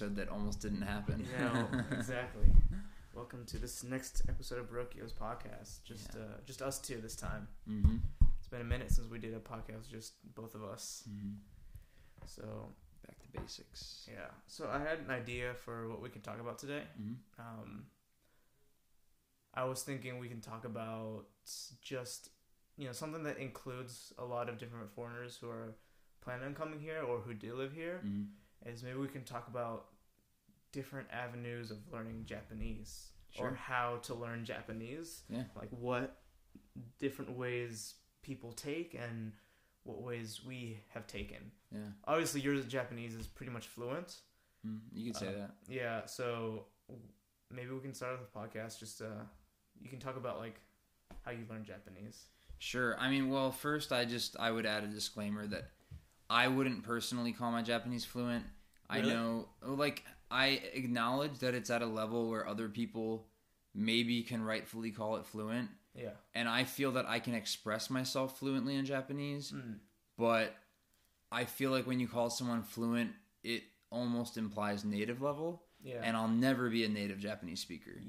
welcome to the episode that almost didn't happen. Yeah, exactly. Welcome to this next episode of Brokyos podcast. Just Yeah. uh, just us two this time. hmm It's been a minute since we did a podcast, just both of us. hmm So Back to basics. yeah. So I had an idea for what we could talk about today. hmm Um, I was thinking we can talk about just you know something that includes a lot of different foreigners who are planning on coming here or who do live here. hmm Is maybe we can talk about different avenues of learning Japanese or how to learn Japanese. Yeah. Like what different ways people take and what ways we have taken. Yeah. Obviously, your Japanese is pretty much fluent. Mm, you could say Uh, that. Yeah, so maybe we can start with the podcast. Just uh, you can talk about like how you learn Japanese. Sure. I mean, well, first, I just I would add a disclaimer that I wouldn't personally call my Japanese fluent. I know, like, I acknowledge that it's at a level where other people maybe can rightfully call it fluent, Yeah. and I feel that I can express myself fluently in Japanese. Mm. But I feel like when you call someone fluent, it almost implies native level, Yeah. and I'll never be a native Japanese speaker.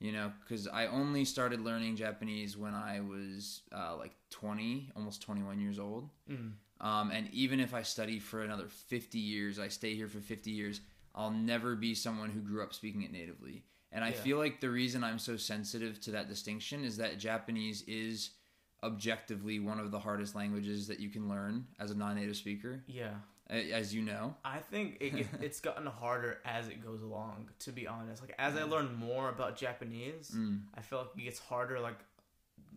You know, because I only started learning Japanese when I was uh, like 20, almost 21 years old. Mm. Um, and even if I study for another 50 years, I stay here for 50 years, I'll never be someone who grew up speaking it natively. And I Yeah. feel like the reason I'm so sensitive to that distinction is that Japanese is objectively one of the hardest languages that you can learn as a non native speaker, Yeah. as you know. I think it it's gotten harder as it goes along. To be honest, like as I learn more about Japanese, Mm. I feel like it gets harder. Like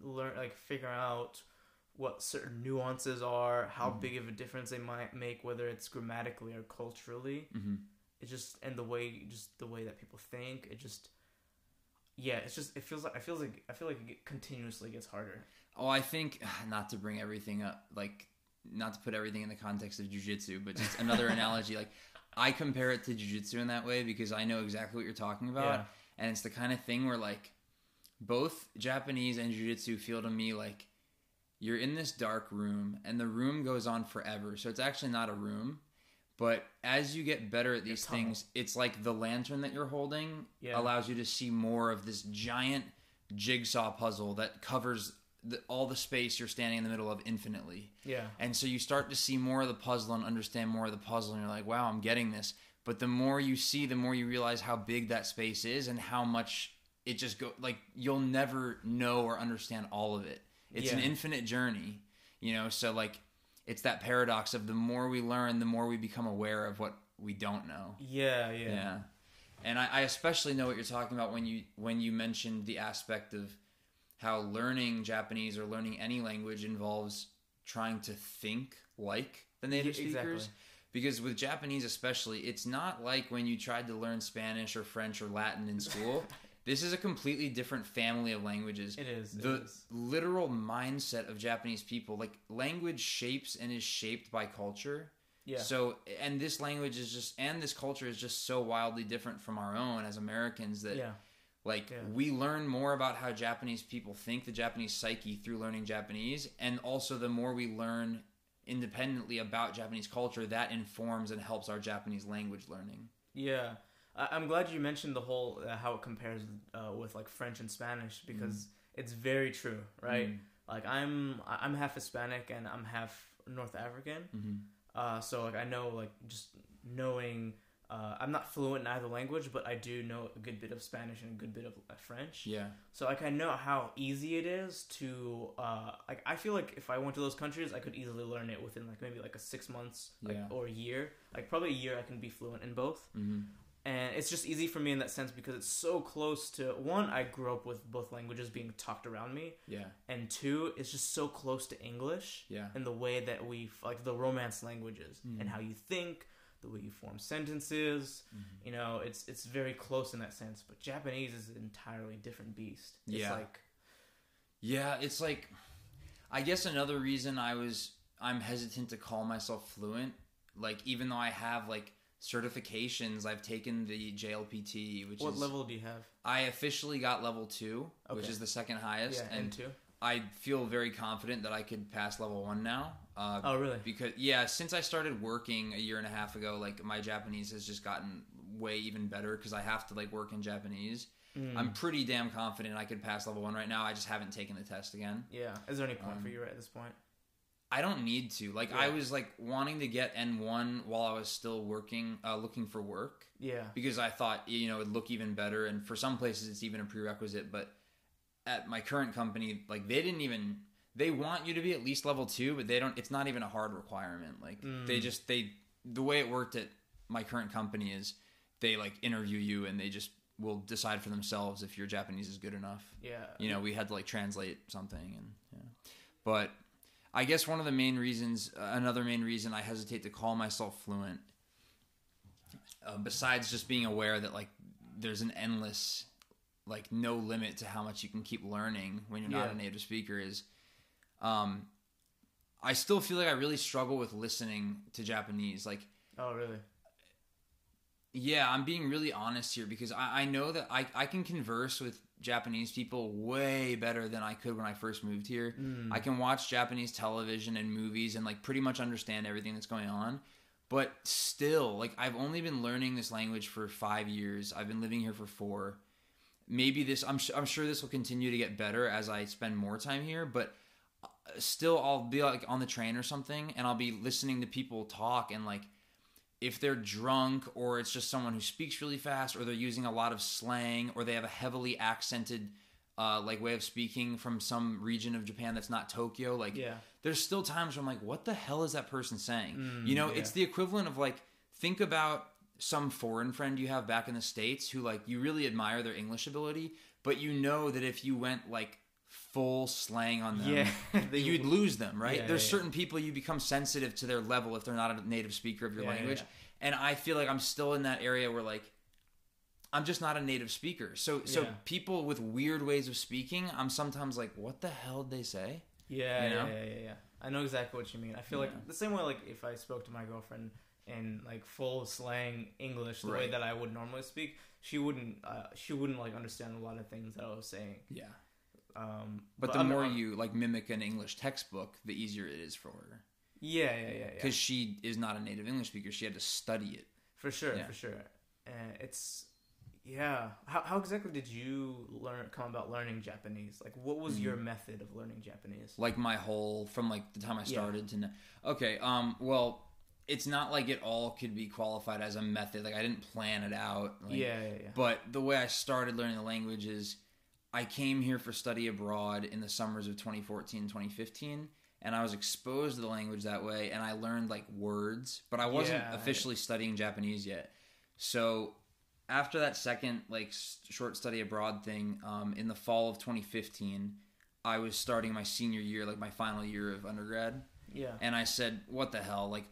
learn, like figuring out what certain nuances are, how Mhm. big of a difference they might make, whether it's grammatically or culturally. hmm It just and the way, just the way that people think. It just, yeah, it's just it feels like I feels like I feel like it continuously gets harder. Oh, I think not to bring everything up, like not to put everything in the context of jujitsu, but just another analogy. Like I compare it to jujitsu in that way because I know exactly what you're talking about, Yeah. and it's the kind of thing where like both Japanese and jujitsu feel to me like you're in this dark room and the room goes on forever. So it's actually not a room. But as you get better at these things, it's like the lantern that you're holding Yeah. allows you to see more of this giant jigsaw puzzle that covers the, all the space you're standing in the middle of infinitely. Yeah, And so you start to see more of the puzzle and understand more of the puzzle, and you're like, wow, I'm getting this. But the more you see, the more you realize how big that space is and how much it just go like you'll never know or understand all of it. It's an infinite journey, you know. So like, it's that paradox of the more we learn, the more we become aware of what we don't know. yeah, yeah, Yeah. And I, I especially know what you're talking about when you when you mentioned the aspect of how learning Japanese or learning any language involves trying to think like the native Yeah, exactly. speakers. Because with Japanese especially, it's not like when you tried to learn Spanish or French or Latin in school. this is a completely different family of languages It is. The is. literal mindset of Japanese people, like language shapes and is shaped by culture. Yeah. So, and this language is just, and this culture is just so wildly different from our own as Americans that, yeah. like, Yeah. we learn more about how Japanese people think, the Japanese psyche, through learning Japanese. And also, the more we learn independently about Japanese culture, that informs and helps our Japanese language learning. Yeah, I- I'm glad you mentioned the whole uh, how it compares uh, with like French and Spanish because it's very true, right? Mm. Like I'm I'm half Hispanic and I'm half North African, Mhm. uh, so like I know like just knowing. Uh, I'm not fluent in either language, but I do know a good bit of Spanish and a good bit of uh, French. Yeah. So like I know how easy it is to uh like I feel like if I went to those countries I could easily learn it within like maybe like a six months like Yeah. or a year like probably a year I can be fluent in both hmm and it's just easy for me in that sense because it's so close to one I grew up with both languages being talked around me Yeah. and two it's just so close to English Yeah. and the way that we like the romance languages Mhm. and how you think the way you form sentences Mhm. you know it's it's very close in that sense but Japanese is an entirely different beast it's Yeah. like Yeah, it's like I guess another reason I was I'm hesitant to call myself fluent, like even though I have like certifications, I've taken the JLPT, which what is level do you have I officially got level two, which is the second highest, yeah and and two I feel very confident that I could pass level one now. Uh, Oh, really? because yeah, since I started working a year and a half ago, like my Japanese has just gotten way even better because I have to like work in Japanese. Mm. I'm pretty damn confident I could pass level one right now. I just haven't taken the test again. Yeah. Is there any point Um, for you right at this point? I don't need to. Like I was like wanting to get N1 while I was still working, uh, looking for work Yeah. because I thought you know it'd look even better, and for some places it's even a prerequisite. But at my current company, like they didn't even they want you to be at least level two, but they don't. It's not even a hard requirement. Like they Mm. just they the way it worked at my current company is they like interview you and they just will decide for themselves if your Japanese is good enough Yeah. you know we had to like translate something and yeah. but i guess one of the main reasons uh, another main reason i hesitate to call myself fluent uh, besides just being aware that like there's an endless like no limit to how much you can keep learning when you're not Yeah. a native speaker is um i still feel like i really struggle with listening to japanese like Oh, really? Yeah, I'm being really honest here because I, I know that I, I can converse with Japanese people way better than I could when I first moved here. Mm. I can watch Japanese television and movies and like pretty much understand everything that's going on. But still, like I've only been learning this language for five years. I've been living here for four. Maybe this, I'm, I'm sure this will continue to get better as I spend more time here. But uh, still, I'll be like on the train or something and I'll be listening to people talk and like if they're drunk or it's just someone who speaks really fast or they're using a lot of slang or they have a heavily accented uh, like way of speaking from some region of Japan that's not Tokyo like Yeah. there's still times where I'm like what the hell is that person saying Mm, you know yeah. it's the equivalent of like think about some foreign friend you have back in the states who like you really admire their English ability but you know that if you went like full slang on them Yeah. They- you'd lose them, right? Yeah, There's yeah, certain people you become sensitive to their level if they're not a native speaker of your language. And I feel like I'm still in that area where like I'm just not a native speaker. So so people with weird ways of speaking, I'm sometimes like, what the hell did they say? Yeah, You know? yeah, yeah, yeah, yeah. I know exactly what you mean. I feel like the same way, like if I spoke to my girlfriend in like full slang English, the way that I would normally speak, she wouldn't. Uh, she wouldn't like understand a lot of things that I was saying. Yeah. Um, But, the I'm- more I'm- you like mimic an English textbook, the easier it is for her. yeah, yeah, yeah, yeah, Because she is not a native English speaker. She had to study it. for sure, yeah. for sure. And it's yeah. How how exactly did you learn come about learning Japanese? Like, what was Mm. your method of learning Japanese? like my whole from like the time I Yeah. started to now. Okay, um, well, it's not like it all could be qualified as a method. Like I didn't plan it out. Like, yeah, yeah, yeah. But the way I started learning the language is I came here for study abroad in the summers of 2014, 2015, and I was exposed to the language that way and I learned like words, but I wasn't Yeah. officially studying Japanese yet. So after that second like short study abroad thing, um, in the fall of 2015, I was starting my senior year, like my final year of undergrad yeah. and I said, "What the hell? Like,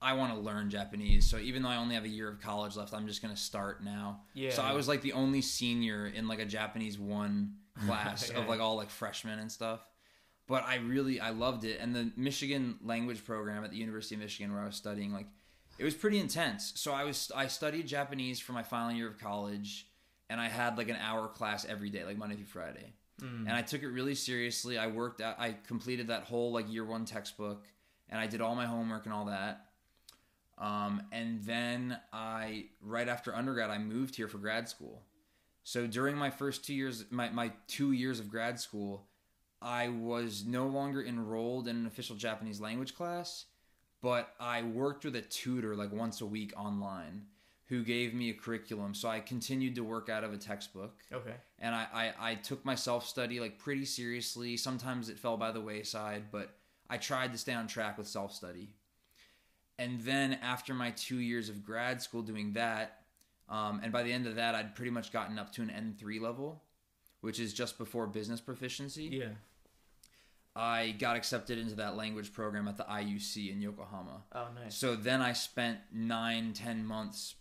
I want to learn Japanese. So even though I only have a year of college left, I'm just gonna start now." Yeah. So I was like the only senior in like a Japanese one class Yeah. of like all like freshmen and stuff. But I really I loved it, and the Michigan language program at the University of Michigan where I was studying, like, it was pretty intense. So I was I studied Japanese for my final year of college, and I had like an hour class every day, like Monday through Friday Mm. and I took it really seriously. I worked out, I completed that whole like year one textbook, and I did all my homework and all that. Um, and then I, right after undergrad, I moved here for grad school. So during my first two years, my, my two years of grad school, I was no longer enrolled in an official Japanese language class, but I worked with a tutor like once a week online who gave me a curriculum. So I continued to work out of a textbook okay. and I, I, I took my self study like pretty seriously. Sometimes it fell by the wayside, but I tried to stay on track with self study. And then after my two years of grad school doing that, um, and by the end of that, I'd pretty much gotten up to an N3 level, which is just before business proficiency. Yeah. I got accepted into that language program at the IUC in Yokohama. Oh, nice. So then I spent nine, ten months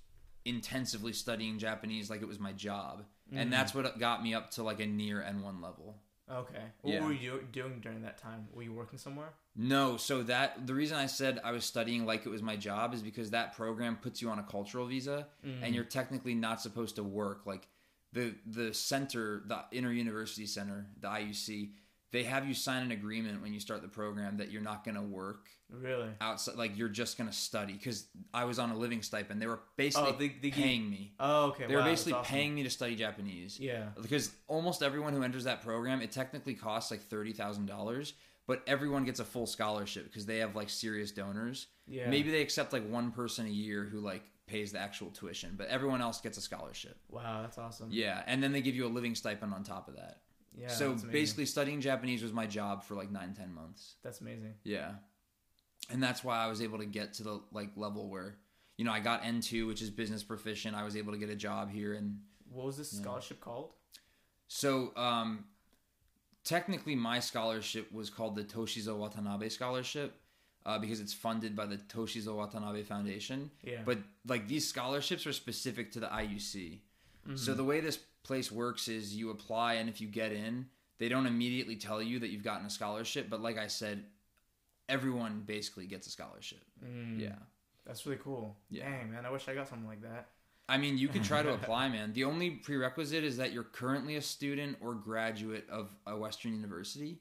intensively studying Japanese like it was my job. Mm. And that's what got me up to like a near N1 level. Okay. What Yeah. were you doing during that time? Were you working somewhere? No, so that the reason I said I was studying like it was my job is because that program puts you on a cultural visa Mm. and you're technically not supposed to work. Like the the center, the inter university center, the IUC, they have you sign an agreement when you start the program that you're not going to work Really? outside like you're just going to study cuz I was on a living stipend. They were basically Oh, they, they paying me. Oh, okay. They were wow, that's basically awesome. paying me to study Japanese. Yeah. Because almost everyone who enters that program, it technically costs like $30,000, but everyone gets a full scholarship because they have like serious donors. Yeah. Maybe they accept like one person a year who like pays the actual tuition, but everyone else gets a scholarship. Wow, that's awesome. Yeah, and then they give you a living stipend on top of that. Yeah. so basically, studying Japanese was my job for like nine, ten months. that's amazing. Yeah, and that's why I was able to get to the like level where, you know, I got N two, which is business proficient. I was able to get a job here, and What was this scholarship called? so um, technically, my scholarship was called the Toshizo Watanabe Scholarship. Uh, because it's funded by the Toshizo Watanabe Foundation. Yeah. But like these scholarships are specific to the IUC. So Mm-hmm. the way this place works is you apply, and if you get in, they don't immediately tell you that you've gotten a scholarship. But like I said, everyone basically gets a scholarship. Mm, Yeah. That's really cool. Yeah. Dang, man, I wish I got something like that. I mean, you can try to apply, man. The only prerequisite is that you're currently a student or graduate of a Western university.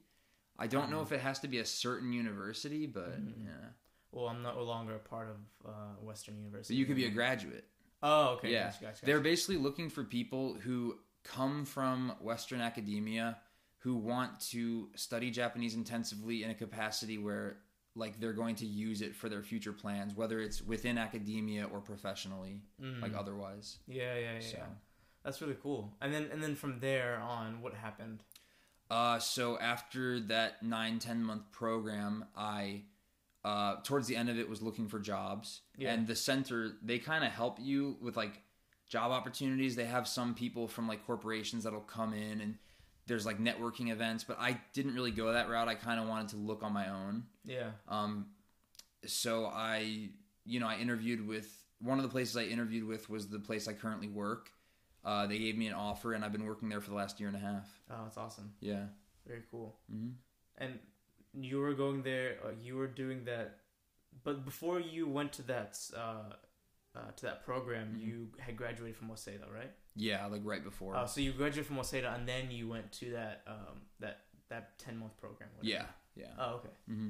I don't know if it has to be a certain university, but yeah. Well, I'm no longer a part of uh, Western University. you could be a graduate. Oh, okay. yeah, Gotcha, gotcha, they're basically looking for people who come from Western academia who want to study Japanese intensively in a capacity where like they're going to use it for their future plans, whether it's within academia or professionally, Mm. like otherwise. Yeah, yeah, yeah. So, yeah. That's really cool. And then, and then from there on, what happened? uh, so after that nine ten month program, I uh, towards the end of it was looking for jobs, Yeah. and the center they kind of help you with like job opportunities. They have some people from like corporations that'll come in and there's like networking events, but I didn't really go that route. I kind of wanted to look on my own. Yeah. Um, so I, you know, I interviewed with one of the places I interviewed with was the place I currently work. Uh, they gave me an offer, and I've been working there for the last year and a half. Oh, that's awesome. Yeah. Very cool. hmm And you were going there. Uh, you were doing that, but before you went to that uh, uh, to that program, Mhm. you had graduated from Waseda, right? Yeah, like right before. Uh, so you graduated from Waseda, and then you went to that um, that that ten month program. whatever. yeah, yeah. Oh, okay. hmm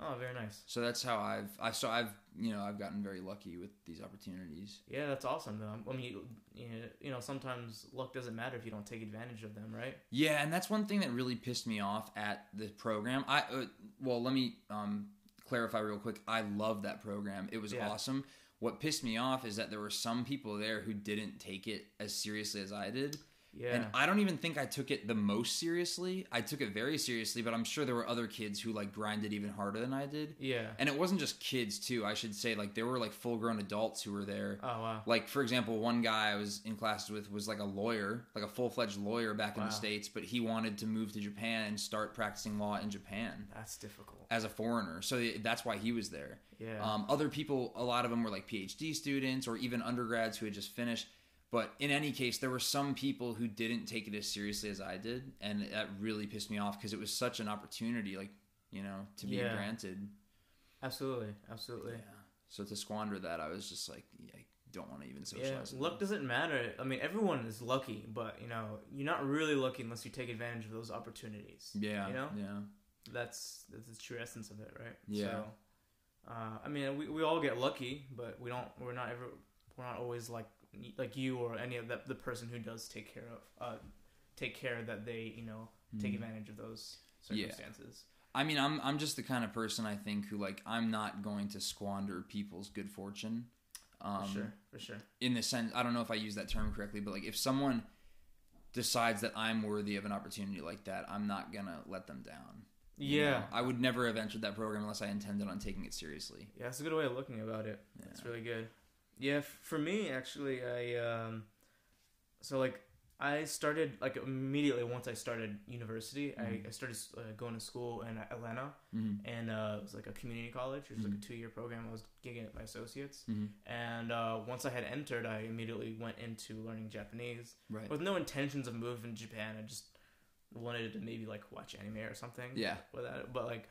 Oh, very nice. So that's how I've I so I've you know I've gotten very lucky with these opportunities. Yeah, that's awesome. Though. I mean, you, you know, sometimes luck doesn't matter if you don't take advantage of them, right? Yeah, and that's one thing that really pissed me off at the program. I uh, well, let me um, clarify real quick. I love that program. It was Yeah. awesome. What pissed me off is that there were some people there who didn't take it as seriously as I did. Yeah. And I don't even think I took it the most seriously. I took it very seriously, but I'm sure there were other kids who like grinded even harder than I did. yeah. And it wasn't just kids too. I should say like there were like full grown adults who were there. Oh wow. Like for example, one guy I was in classes with was like a lawyer, like a full fledged lawyer back in the states, but he wanted to move to Japan and start practicing law in Japan That's difficult. as a foreigner. So that's why he was there. Yeah. Um, other people, a lot of them were like PhD students or even undergrads who had just finished. But in any case, there were some people who didn't take it as seriously as I did, and that really pissed me off because it was such an opportunity, like you know, to be Yeah. granted. absolutely. Absolutely. Yeah. So to squander that, I was just like, I don't want to even socialize. with luck doesn't matter. I mean, everyone is lucky, but you know, you're not really lucky unless you take advantage of those opportunities. Yeah. you know, Yeah. that's that's the true essence of it, right? Yeah. So, uh, I mean, we, we all get lucky, but we don't. We're not ever. We're not always like like you or any of that the person who does take care of uh, take care that they you know take Mhm. advantage of those Yeah. circumstances. I mean, I'm I'm just the kind of person I think who like I'm not going to squander people's good fortune. Um, for sure, for sure. in the sense I don't know if I use that term correctly, but like if someone decides that I'm worthy of an opportunity like that, I'm not gonna let them down. Yeah, know? I would never have entered that program unless I intended on taking it seriously. yeah, that's a good way of looking about it. Yeah. It's really good. Yeah, for me actually, I um, so like I started like immediately once I started university, I, Mhm. I started uh, going to school in Atlanta, Mhm. and uh, it was like a community college. It was like a Mhm. two year program. I was getting my associates, Mhm. and uh, once I had entered, I immediately went into learning Japanese Right. with no intentions of moving to Japan. I just wanted to maybe like watch anime or something Yeah. with that. But like,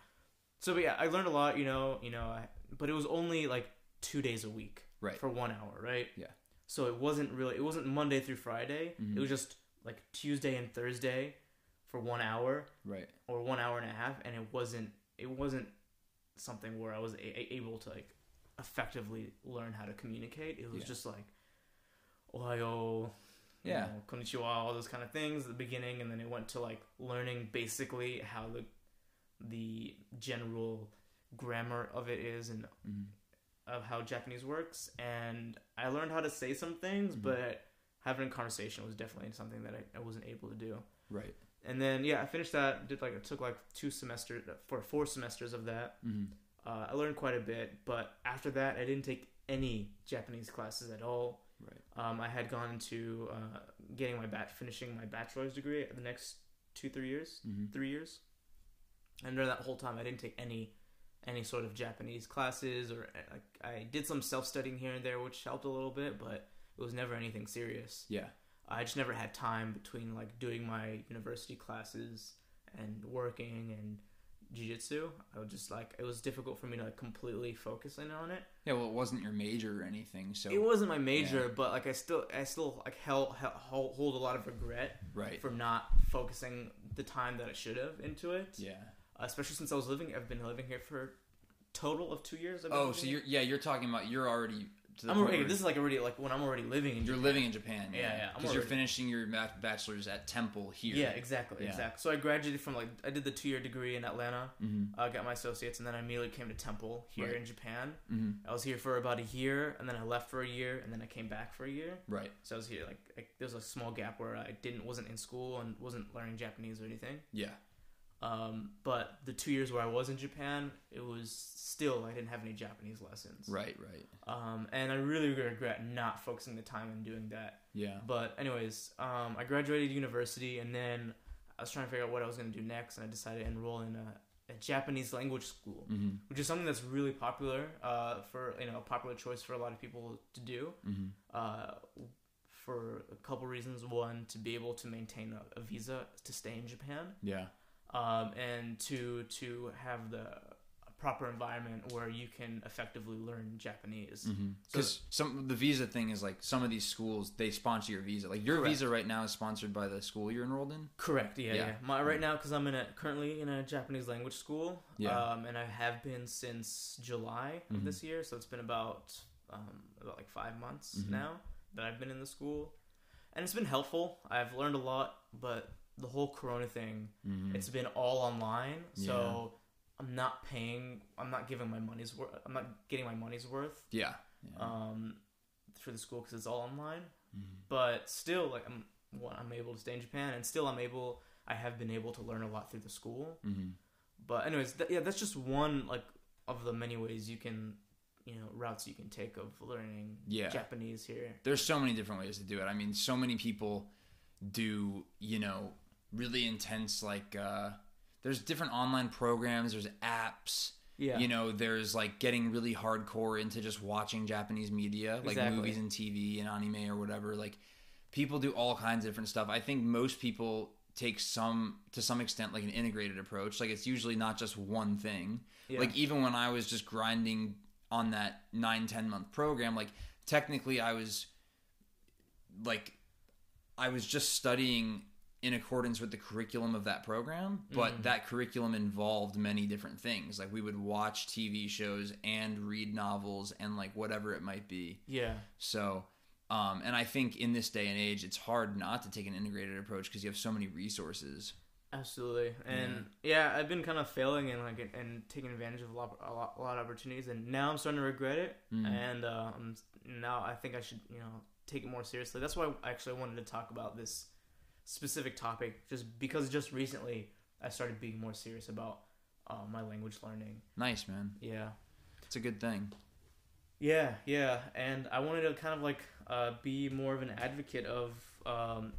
so but yeah, I learned a lot. You know, you know, I, but it was only like two days a week Right. for one hour, right? Yeah. So it wasn't really. It wasn't Monday through Friday. Mhm. It was just like Tuesday and Thursday for one hour Right. or one hour and a half, and it wasn't it wasn't something where I was a- able to like effectively learn how to communicate. It was Yeah. just like ohayo, Yeah. know, konnichiwa, all those kind of things at the beginning, and then it went to like learning basically how the the general grammar of it is and Mhm. Of how Japanese works. And I learned how to say some things, Mhm. but having a conversation was definitely something that I, I wasn't able to do. Right. And then yeah, I finished that. Did like it took like two semesters for four semesters of that. hmm Uh, I learned quite a bit, but after that, I didn't take any Japanese classes at all. Right. Um, I had gone to uh, getting my bat, finishing my bachelor's degree the next two three years, hmm three years. And during that whole time, I didn't take any any sort of Japanese classes, or uh, like I did some self studying here and there, which helped a little bit, but it was never anything serious. Yeah. I just never had time between like doing my university classes and working and jiu-jitsu. I was just like it was difficult for me to like, completely focus in on it. Yeah. Well, it wasn't your major or anything, so It wasn't my major, Yeah. but like I still I still like held, held hold a lot of regret right. for not focusing the time that I should have into it. Yeah. Especially since I was living I've been living here for total of 2 years. Oh, so you're yeah you're talking about you're already to the I'm already this is like already like when I'm already living in you're Japan. living in Japan. Yeah, yeah, Because you're finishing your bachelor's at Temple here. Yeah, exactly, Yeah. exactly. So I graduated from like I did the two year degree in Atlanta. I got my associates, and then I immediately came to Temple here Right. in Japan. hmm I was here for about a year, and then I left for a year, and then I came back for a year. Right. So I was here like, like there's a small gap where I didn't wasn't in school and wasn't learning Japanese or anything. Yeah. Um, but the two years where I was in Japan, it was still I didn't have any Japanese lessons. Right. Right. Um, and I really regret not focusing the time in doing that. Yeah. But anyways, um, I graduated university, and then I was trying to figure out what I was going to do next, and I decided to enroll in a, a Japanese language school, hmm which is something that's really popular uh, for you know a popular choice for a lot of people to do. hmm Uh, for a couple reasons. One, to be able to maintain a, a visa to stay in Japan, Yeah. Um, and two, to have the proper environment where you can effectively learn Japanese. Because some the visa thing is like some of these schools they sponsor your visa. Like your Correct. visa right now is sponsored by the school you're enrolled in. Correct. Yeah. Yeah. Yeah. My right now because I'm in a currently in a Japanese language school. Yeah. Um, and I have been since July of Mhm. this year, so it's been about um about like five months Mhm. now that I've been in the school, and it's been helpful. I've learned a lot, but the whole Corona thing, Mm-hmm. it's been all online, so. I'm not paying. I'm not giving my money's worth. I'm not getting my money's worth yeah. yeah. um, for the school because it's all online Mhm. but still like i'm one, i'm able to stay in japan and still i'm able i have been able to learn a lot through the school Mhm. but anyways th- yeah that's just one like of the many ways you can you know routes you can take of learning Yeah. japanese here There's so many different ways to do it. I mean, so many people do, you know, really intense like uh there's different online programs, there's apps, yeah you know, there's like getting really hardcore into just watching Japanese media, like Exactly. movies and TV and anime or whatever. Like people do all kinds of different stuff. I think most people take some to some extent like an integrated approach. Like it's usually not just one thing. yeah. Like even when I was just grinding on that nine ten month program, like technically I was like I was just studying in accordance with the curriculum of that program, but Mhm. that curriculum involved many different things. Like we would watch TV shows and read novels and like whatever it might be. yeah So, um, and I think in this day and age, it's hard not to take an integrated approach because you have so many resources. absolutely and yeah. i've been kind of failing and like and taking advantage of a lot, a lot a lot of opportunities and now i'm starting to regret it Mm. and uh, I'm, now I think I should you know take it more seriously. That's why I actually wanted to talk about this specific topic, just because just recently I started being more serious about uh, my language learning. Nice, man. Yeah, It's a good thing. yeah, yeah, and I wanted to kind of like uh, be more of an advocate of um,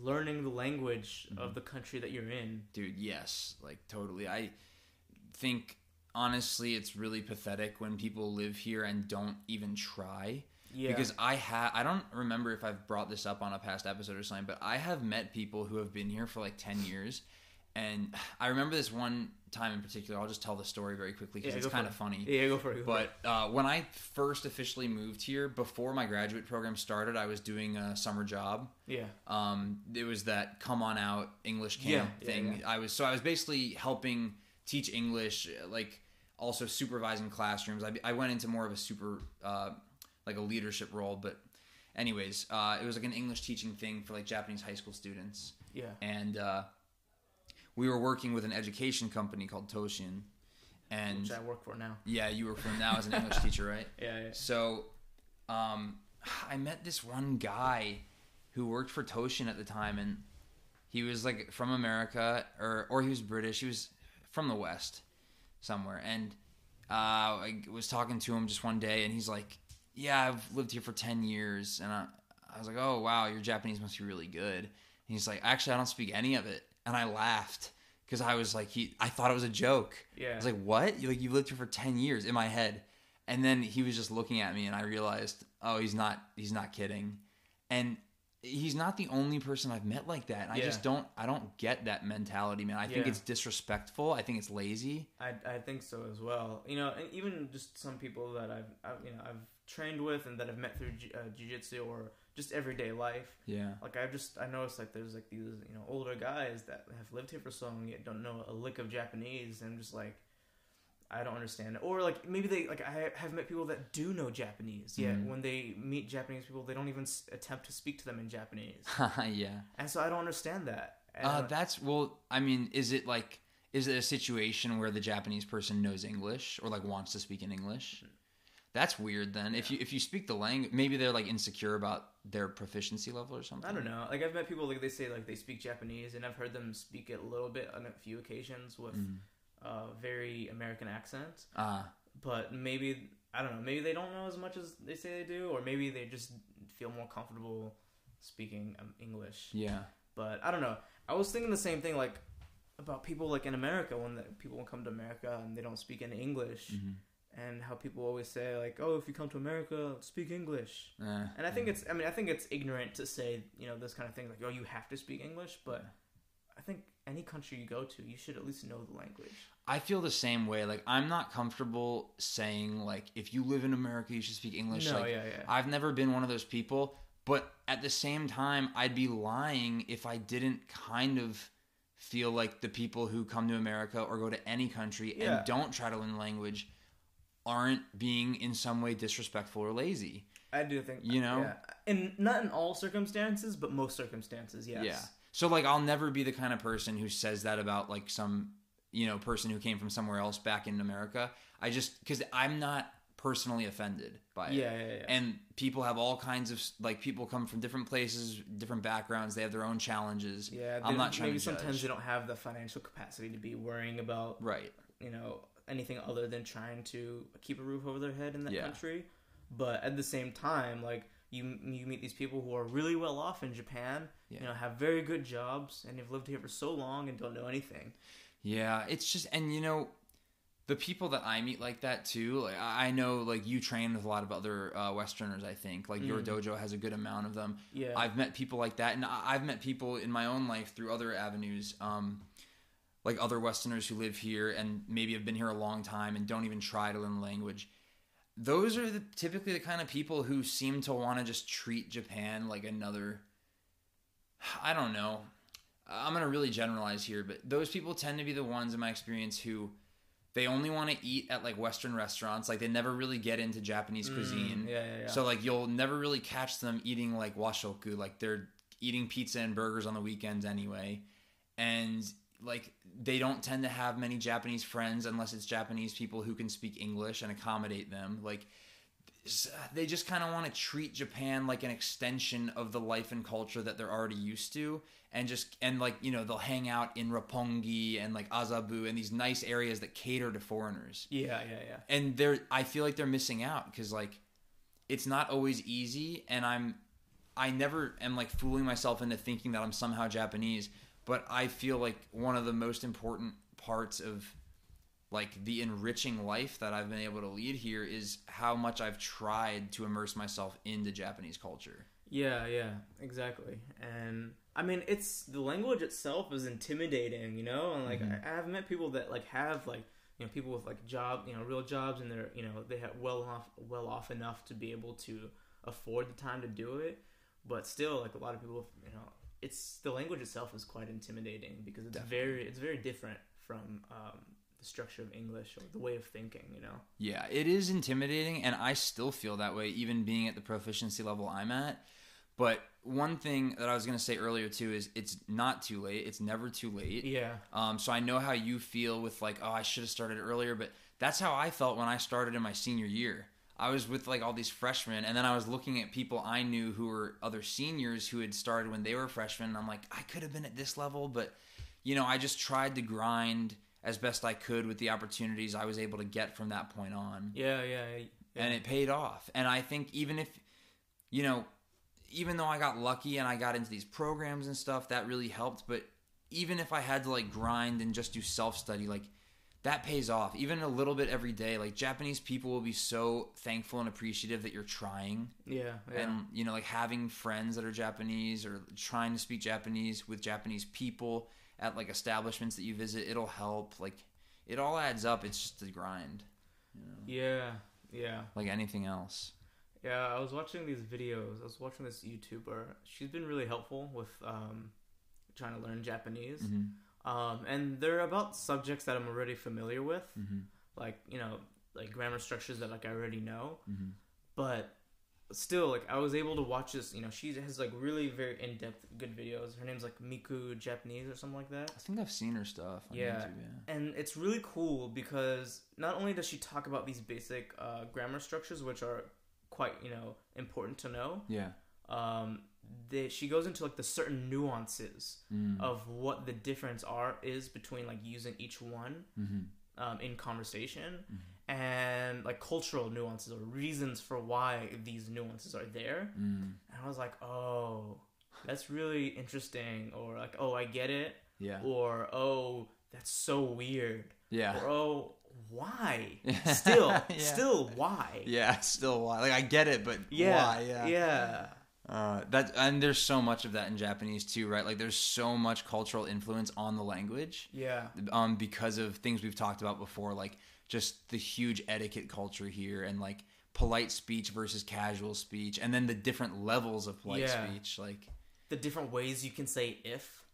learning the language of the country that you're in. Dude, yes, like totally. I think honestly, it's really pathetic when people live here and don't even try. Yeah, Because I have, I don't remember if I've brought this up on a past episode or something, but I have met people who have been here for like 10 years and I remember this one time in particular. I'll just tell the story very quickly because Yeah, it's kind of funny. Yeah, go for it. Go for it. But uh, when I first officially moved here, before my graduate program started, I was doing a summer job. yeah, Um, it was that come on out English camp Yeah, thing. yeah. I was so I was basically helping teach English, like also supervising classrooms. I, I went into more of a super uh, like a leadership role, but anyways, uh, it was like an English teaching thing for like Japanese high school students, yeah, and uh, we were working with an education company called Toshin, and which I work for now. yeah, you were from now as an English teacher, right? Yeah, yeah. So, um, I met this one guy who worked for Toshin at the time, and he was like from America, or or he was British. He was from the West, somewhere, and uh, I was talking to him just one day, and he's like, "Yeah, I've lived here for ten years," and I, I was like, "Oh wow, your Japanese must be really good." And he's like, "Actually, I don't speak any of it," and I laughed because I was like, "He," I thought it was a joke. Yeah. I was like, "What? You like you lived here for ten years?" In my head, and then he was just looking at me, and I realized, oh, he's not he's not kidding, and he's not the only person I've met like that. I Yeah. just don't I don't get that mentality, man. I think Yeah. it's disrespectful. I think it's lazy. I, I think so as well. You know, and even just some people that I've, I've you know I've trained with and that I've met through uh, jiu-jitsu or just everyday life. Yeah. Like I've just I noticed like there's like these you know older guys that have lived here for so long yet don't know a lick of Japanese and I'm just like I don't understand. it. Or like maybe they like I have met people that do know Japanese yet Mhm. when they meet Japanese people they don't even s- attempt to speak to them in Japanese. yeah. and so I don't understand that. And Uh, that's well. I mean, is it like is it a situation where the Japanese person knows English or like wants to speak in English? That's weird. Then if you if you speak the language, maybe they're like insecure about their proficiency level or something. I don't know. Like I've met people like they say like they speak Japanese, and I've heard them speak it a little bit on a few occasions with Mm. uh, very American accent. Ah, But maybe I don't know. Maybe they don't know as much as they say they do, or maybe they just feel more comfortable speaking um, English. yeah. But I don't know. I was thinking the same thing like about people like in America when the, people come to America and they don't speak any English, Mhm. And how people always say like, "Oh, if you come to America, speak English." Eh, And I think it's, I mean, I think it's ignorant to say, you know, this kind of thing, like, oh, you have to speak English, but I think any country you go to, you should at least know the language. I feel the same way. Like I'm not comfortable saying like if you live in America, you should speak English. no, like, yeah, yeah. I've never been one of those people, but at the same time, I'd be lying if I didn't kind of feel like the people who come to America or go to any country Yeah. and don't try to learn the language aren't being in some way disrespectful or lazy. I do think, You know? yeah. and not in all circumstances, but most circumstances, yes. Yeah. So like I'll never be the kind of person who says that about like some, you know, person who came from somewhere else back in America. I just cuz I'm not personally offended by it. Yeah, yeah, yeah. and people have all kinds of like people come from different places different backgrounds they have their own challenges yeah, i'm not trying maybe sometimes they don't have the financial capacity to be worrying about, right you know, anything other than trying to keep a roof over their head in that Yeah. country. But at the same time, like, you, you meet these people who are really well off in Japan, Yeah. you know, have very good jobs, and have lived here for so long and don't know anything. yeah it's just and you know the people that i meet like that too like i know like you train with a lot of other uh, westerners i think like your Mm. dojo has a good amount of them Yeah. i've met people like that and i've met people in my own life through other avenues um like other westerners who live here and maybe have been here a long time and don't even try to learn the language those are the, typically the kind of people who seem to want to just treat Japan like another. I don't know. I'm going to really generalize here, but those people tend to be the ones in my experience who they only want to eat at like Western restaurants. Like they never really get into Japanese cuisine. Mm, yeah, yeah, yeah. So like you'll never really catch them eating like washoku. Like they're eating pizza and burgers on the weekends anyway. And like they don't tend to have many Japanese friends unless it's Japanese people who can speak English and accommodate them. Like they just kind of want to treat Japan like an extension of the life and culture that they're already used to and just and like you know they'll hang out in Roppongi and like Azabu and these nice areas that cater to foreigners yeah, yeah, yeah. and they're I feel like they're missing out because like it's not always easy and I'm I never am like fooling myself into thinking that I'm somehow Japanese but I feel like one of the most important parts of like the enriching life that I've been able to lead here is how much I've tried to immerse myself into Japanese culture. Yeah, yeah, exactly. And I mean, it's the language itself is intimidating, you know, and like Mhm. I, I've met people that like have like you know people with like job, you know, real jobs, and they're you know they have well off well off enough to be able to afford the time to do it, but still like a lot of people, you know, it's the language itself is quite intimidating because it's Definitely. very it's very different from um, the structure of English or the way of thinking, you know. Yeah, it is intimidating, and I still feel that way, even being at the proficiency level I'm at. But one thing that I was going to say earlier too is it's not too late. It's never too late. Yeah, Um, so I know how you feel with like, oh, I should have started earlier, but that's how I felt when I started in my senior year. I was with like all these freshmen, and then I was looking at people I knew who were other seniors who had started when they were freshmen. And I'm like, I could have been at this level, but you know, I just tried to grind as best I could with the opportunities I was able to get from that point on yeah, yeah, yeah. and it paid off. And I think even if, you know, even though I got lucky and I got into these programs and stuff, that really helped. But even if I had to like grind and just do self study, like that pays off. Even a little bit every day. Like Japanese people will be so thankful and appreciative that you're trying. yeah, yeah. And, you know, like having friends that are Japanese or trying to speak Japanese with Japanese people at like establishments that you visit, it'll help. Like it all adds up. It's just a grind, you know, yeah, yeah. like anything else. Yeah, I was watching these videos. I was watching this YouTuber. She's been really helpful with um, trying to learn Japanese. Mm-hmm. Um, and they're about subjects that I'm already familiar with, Mm-hmm. like you know, like grammar structures that like I already know. Mm-hmm. But still, like I was able to watch this. You know, she has like really very in depth, good videos. Her name's like Miku Japanese or something like that. I think I've seen her stuff. On Yeah. YouTube, yeah. and it's really cool because not only does she talk about these basic uh, grammar structures, which are quite you know important to know, Yeah. um, they, she goes into like the certain nuances Mm. of what the difference are is between like using each one Mm-hmm. um, in conversation Mhm. and like cultural nuances or reasons for why these nuances are there. Mm. And I was like, oh, that's really interesting, or like, oh, I get it, Yeah. or oh, that's so weird, Yeah. or oh, why? Still, Yeah. still, why? Yeah. Still, why? Like I get it, but Yeah, why? Yeah. yeah, Uh, that and there's so much of that in Japanese too, right? Like there's so much cultural influence on the language, yeah, um, because of things we've talked about before, like just the huge etiquette culture here, and like polite speech versus casual speech, and then the different levels of polite Yeah. speech, like. the different ways you can say if.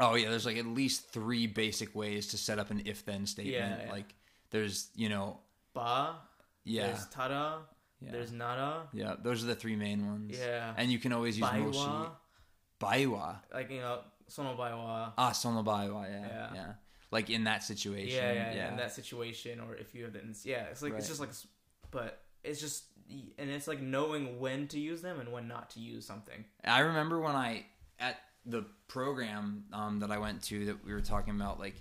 Oh yeah, there's like at least three basic ways to set up an if-then statement. Yeah, yeah. Like there's, you know, Ba, yeah, there's tara, yeah, there's nara, yeah. Those are the three main ones. yeah, and you can always use moshi. baiwa, Baiwa. like you know, sono baiwa. Ah, sono baiwa. Yeah, Yeah. yeah, Like in that situation. Yeah, yeah, yeah. yeah, in that situation, or if you have the, yeah, it's like Right. it's just like, but it's just, and it's like knowing when to use them and when not to use something. I remember when I at the program um, that I went to that we were talking about, like.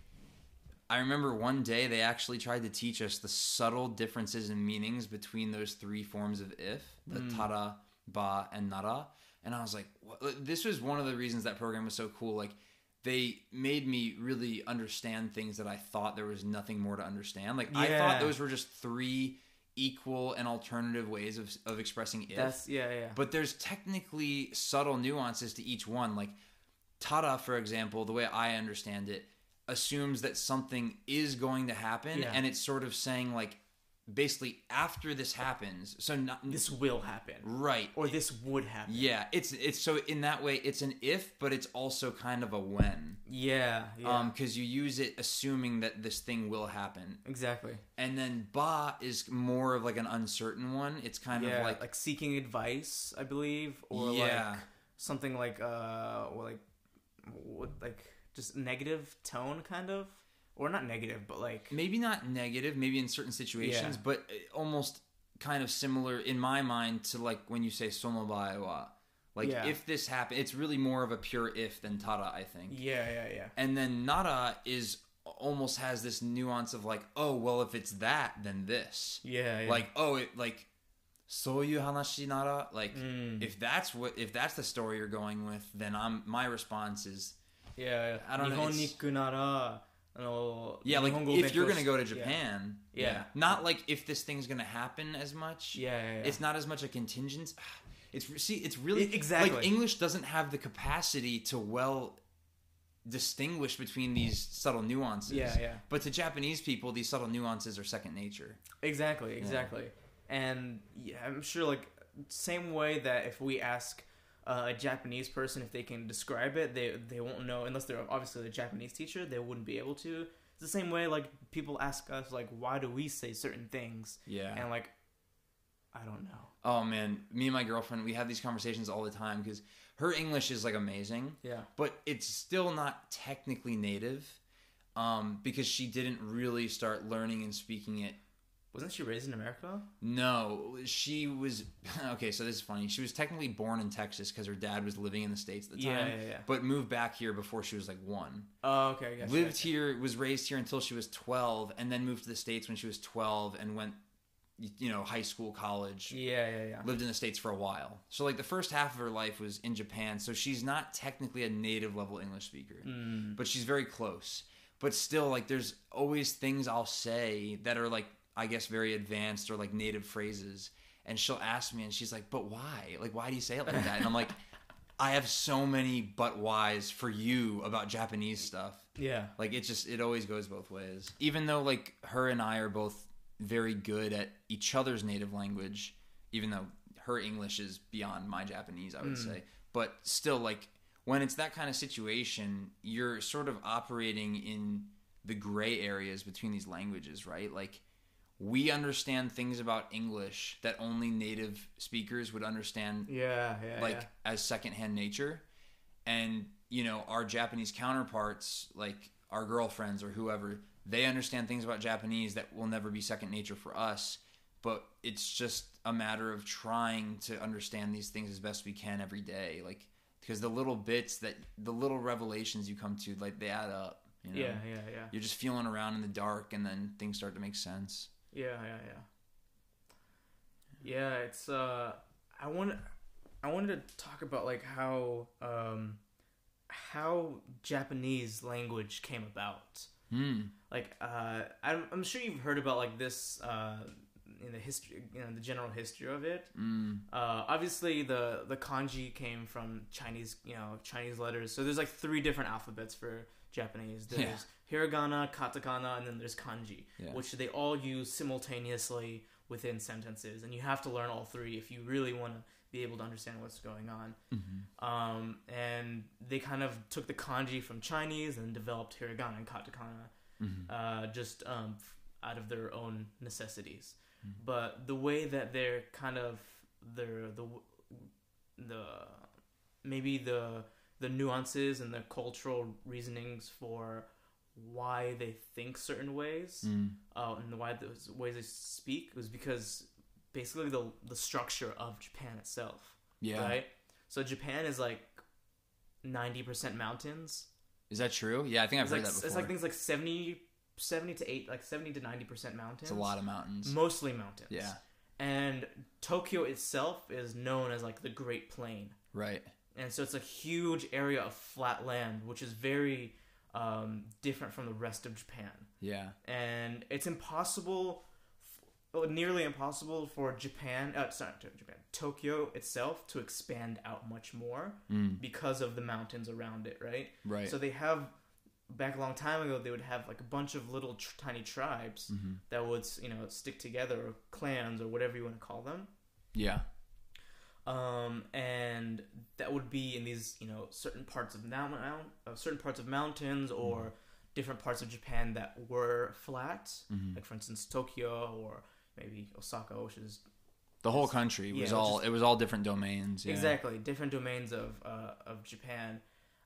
I remember one day they actually tried to teach us the subtle differences in meanings between those three forms of if, the Mm. tara, ba, and nara. And I was like, what? this was one of the reasons that program was so cool. Like, they made me really understand things that I thought there was nothing more to understand. Like, I thought those were just three equal and alternative ways of, of expressing if. That's yeah, yeah, But there's technically subtle nuances to each one. Like Tara, for example, the way I understand it, assumes that something is going to happen, Yeah. and it's sort of saying like, basically after this happens. So not this will happen, right. or this would happen. Yeah, it's it's so in that way it's an if, but it's also kind of a when. yeah, yeah, Um, because you use it assuming that this thing will happen, exactly. and then ba is more of like an uncertain one. It's kind yeah, of like, like seeking advice, I believe, or Yeah. like something like uh, or like what like just negative tone, kind of, or not negative, but like maybe not negative, maybe in certain situations, Yeah. but uh, almost kind of similar in my mind to like when you say sonobai wa. Like Yeah. if this happen, it's really more of a pure if than tara, I think. yeah, yeah, yeah, And then nara is almost has this nuance of like, oh well, if it's that, then this. yeah, yeah. Like oh, it like so you hanashi nara. Like Mm. if that's what if that's the story you're going with, then I'm my response is yeah, I don't know, Nihon it's- niku nara, yeah, like if you're gonna go to sh- yeah. Japan, Yeah. not like if this thing's gonna happen as much. Yeah, yeah, yeah. It's not as much a contingent. it's see it's really E- exactly. like English doesn't have the capacity to well distinguish between these subtle nuances. Yeah, yeah. But to Japanese people, these subtle nuances are second nature. Exactly, exactly. And yeah, I'm sure like same way that if we ask uh, a Japanese person if they can describe it, they they won't know unless they're obviously a Japanese teacher. They wouldn't be able to. It's the same way like people ask us like why do we say certain things Yeah. and like I don't know. Oh man, me and my girlfriend, we have these conversations all the time because her English is like amazing, Yeah. but it's still not technically native um, because she didn't really start learning and speaking it. Wasn't she raised in America? No, she was okay. So this is funny. She was technically born in Texas because her dad was living in the states at the Yeah, time, yeah, yeah. but moved back here before she was like one. Oh, okay. Gotcha, lived gotcha. here, was raised here until she was twelve, and then moved to the states when she was twelve and went, you know, high school, college Yeah, yeah, yeah. lived in the states for a while. So like the first half of her life was in Japan. So she's not technically a native level English speaker, Mm. but she's very close. But still, like there's always things I'll say that are like I guess very advanced or like native phrases, and she'll ask me, and she's like, "But why? Like why do you say it like that?" And I'm like. I have so many but whys for you about Japanese stuff. Yeah. Like it just it always goes both ways. Even though like her and I are both very good at each other's native language, even though her English is beyond my Japanese, I would hmm. say. But still like when it's that kind of situation, you're sort of operating in the gray areas between these languages, right? Like we understand things about English that only native speakers would understand Yeah, yeah. like yeah. as secondhand nature and you know our japanese counterparts like our girlfriends or whoever they understand things about japanese that will never be second nature for us but it's just a matter of trying to understand these things as best we can every day like because the little bits that the little revelations you come to like they add up you know Yeah, yeah, yeah. you're just feeling around in the dark and then things start to make sense Yeah, yeah, yeah. Yeah, it's uh I want I wanted to talk about like how um how Japanese language came about. hmm Like uh I'm I'm sure you've heard about like this uh in the history, you know, the general history of it. mm. Uh, obviously, the the kanji came from Chinese, you know, Chinese letters. So there's like three different alphabets for Japanese. There's Yeah. Hiragana, katakana, and then there's kanji, Yeah. which they all use simultaneously within sentences, and you have to learn all three if you really want to be able to understand what's going on. Mhm. Um, and they kind of took the kanji from Chinese and developed hiragana and katakana Mhm. uh, just um, f- out of their own necessities. Mhm. But the way that they're kind of their the the maybe the the nuances and the cultural reasonings for why they think certain ways Mm. uh, and why those ways they speak was because basically the the structure of Japan itself, yeah right? So Japan is like ninety percent mountains. is that true yeah i think i've It's heard like that before it's like things like 70, 70 to eight, like seventy to ninety percent mountains. It's a lot of mountains. mostly mountains. Yeah. and Tokyo itself is known as like the Great Plain, Right. and so it's a huge area of flat land, which is very um, different from the rest of Japan. Yeah. And it's impossible, well, nearly impossible for Japan, uh, sorry, Japan, Tokyo itself to expand out much more Mm. because of the mountains around it, right? Right. So they have back a long time ago. They would have like a bunch of little tr- tiny tribes Mhm. that would you know stick together, or clans, or whatever you want to call them. Yeah. Um, and that would be in these you know certain parts of mount, uh, certain parts of mountains or different parts of Japan that were flat. Mhm. Like for instance, Tokyo or maybe Osaka, which is The whole country was Yeah, all it was all different domains. Yeah. Exactly, different domains of uh, of Japan.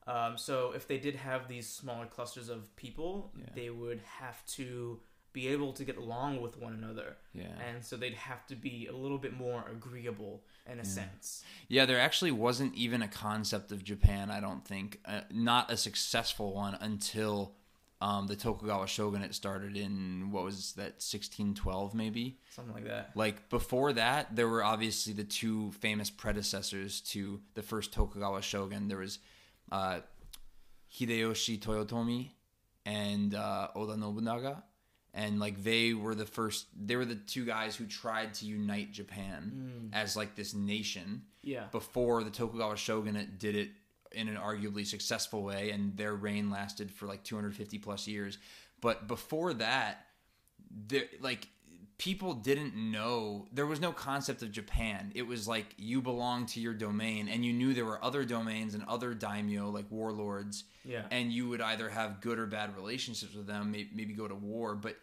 Um, so if they did have these smaller clusters of people, Yeah. they would have to be able to get along with one another, Yeah. and so they'd have to be a little bit more agreeable in a sense. Yeah, there actually wasn't even a concept of Japan, I don't think. Uh, not a successful one until um, the Tokugawa shogunate started in, what was that, 1612 maybe? Something like that. Like before that, there were obviously the two famous predecessors to the first Tokugawa shogun. There was uh, Hideyoshi Toyotomi and uh, Oda Nobunaga. And like they were the first. They were the two guys who tried to unite Japan mm. as like this nation Yeah. before the Tokugawa shogunate did it in an arguably successful way, and their reign lasted for like 250 plus years. But before that, there like people didn't know there was no concept of Japan. It was like you belong to your domain, and you knew there were other domains and other daimyo like warlords, Yeah. and you would either have good or bad relationships with them, maybe go to war, but.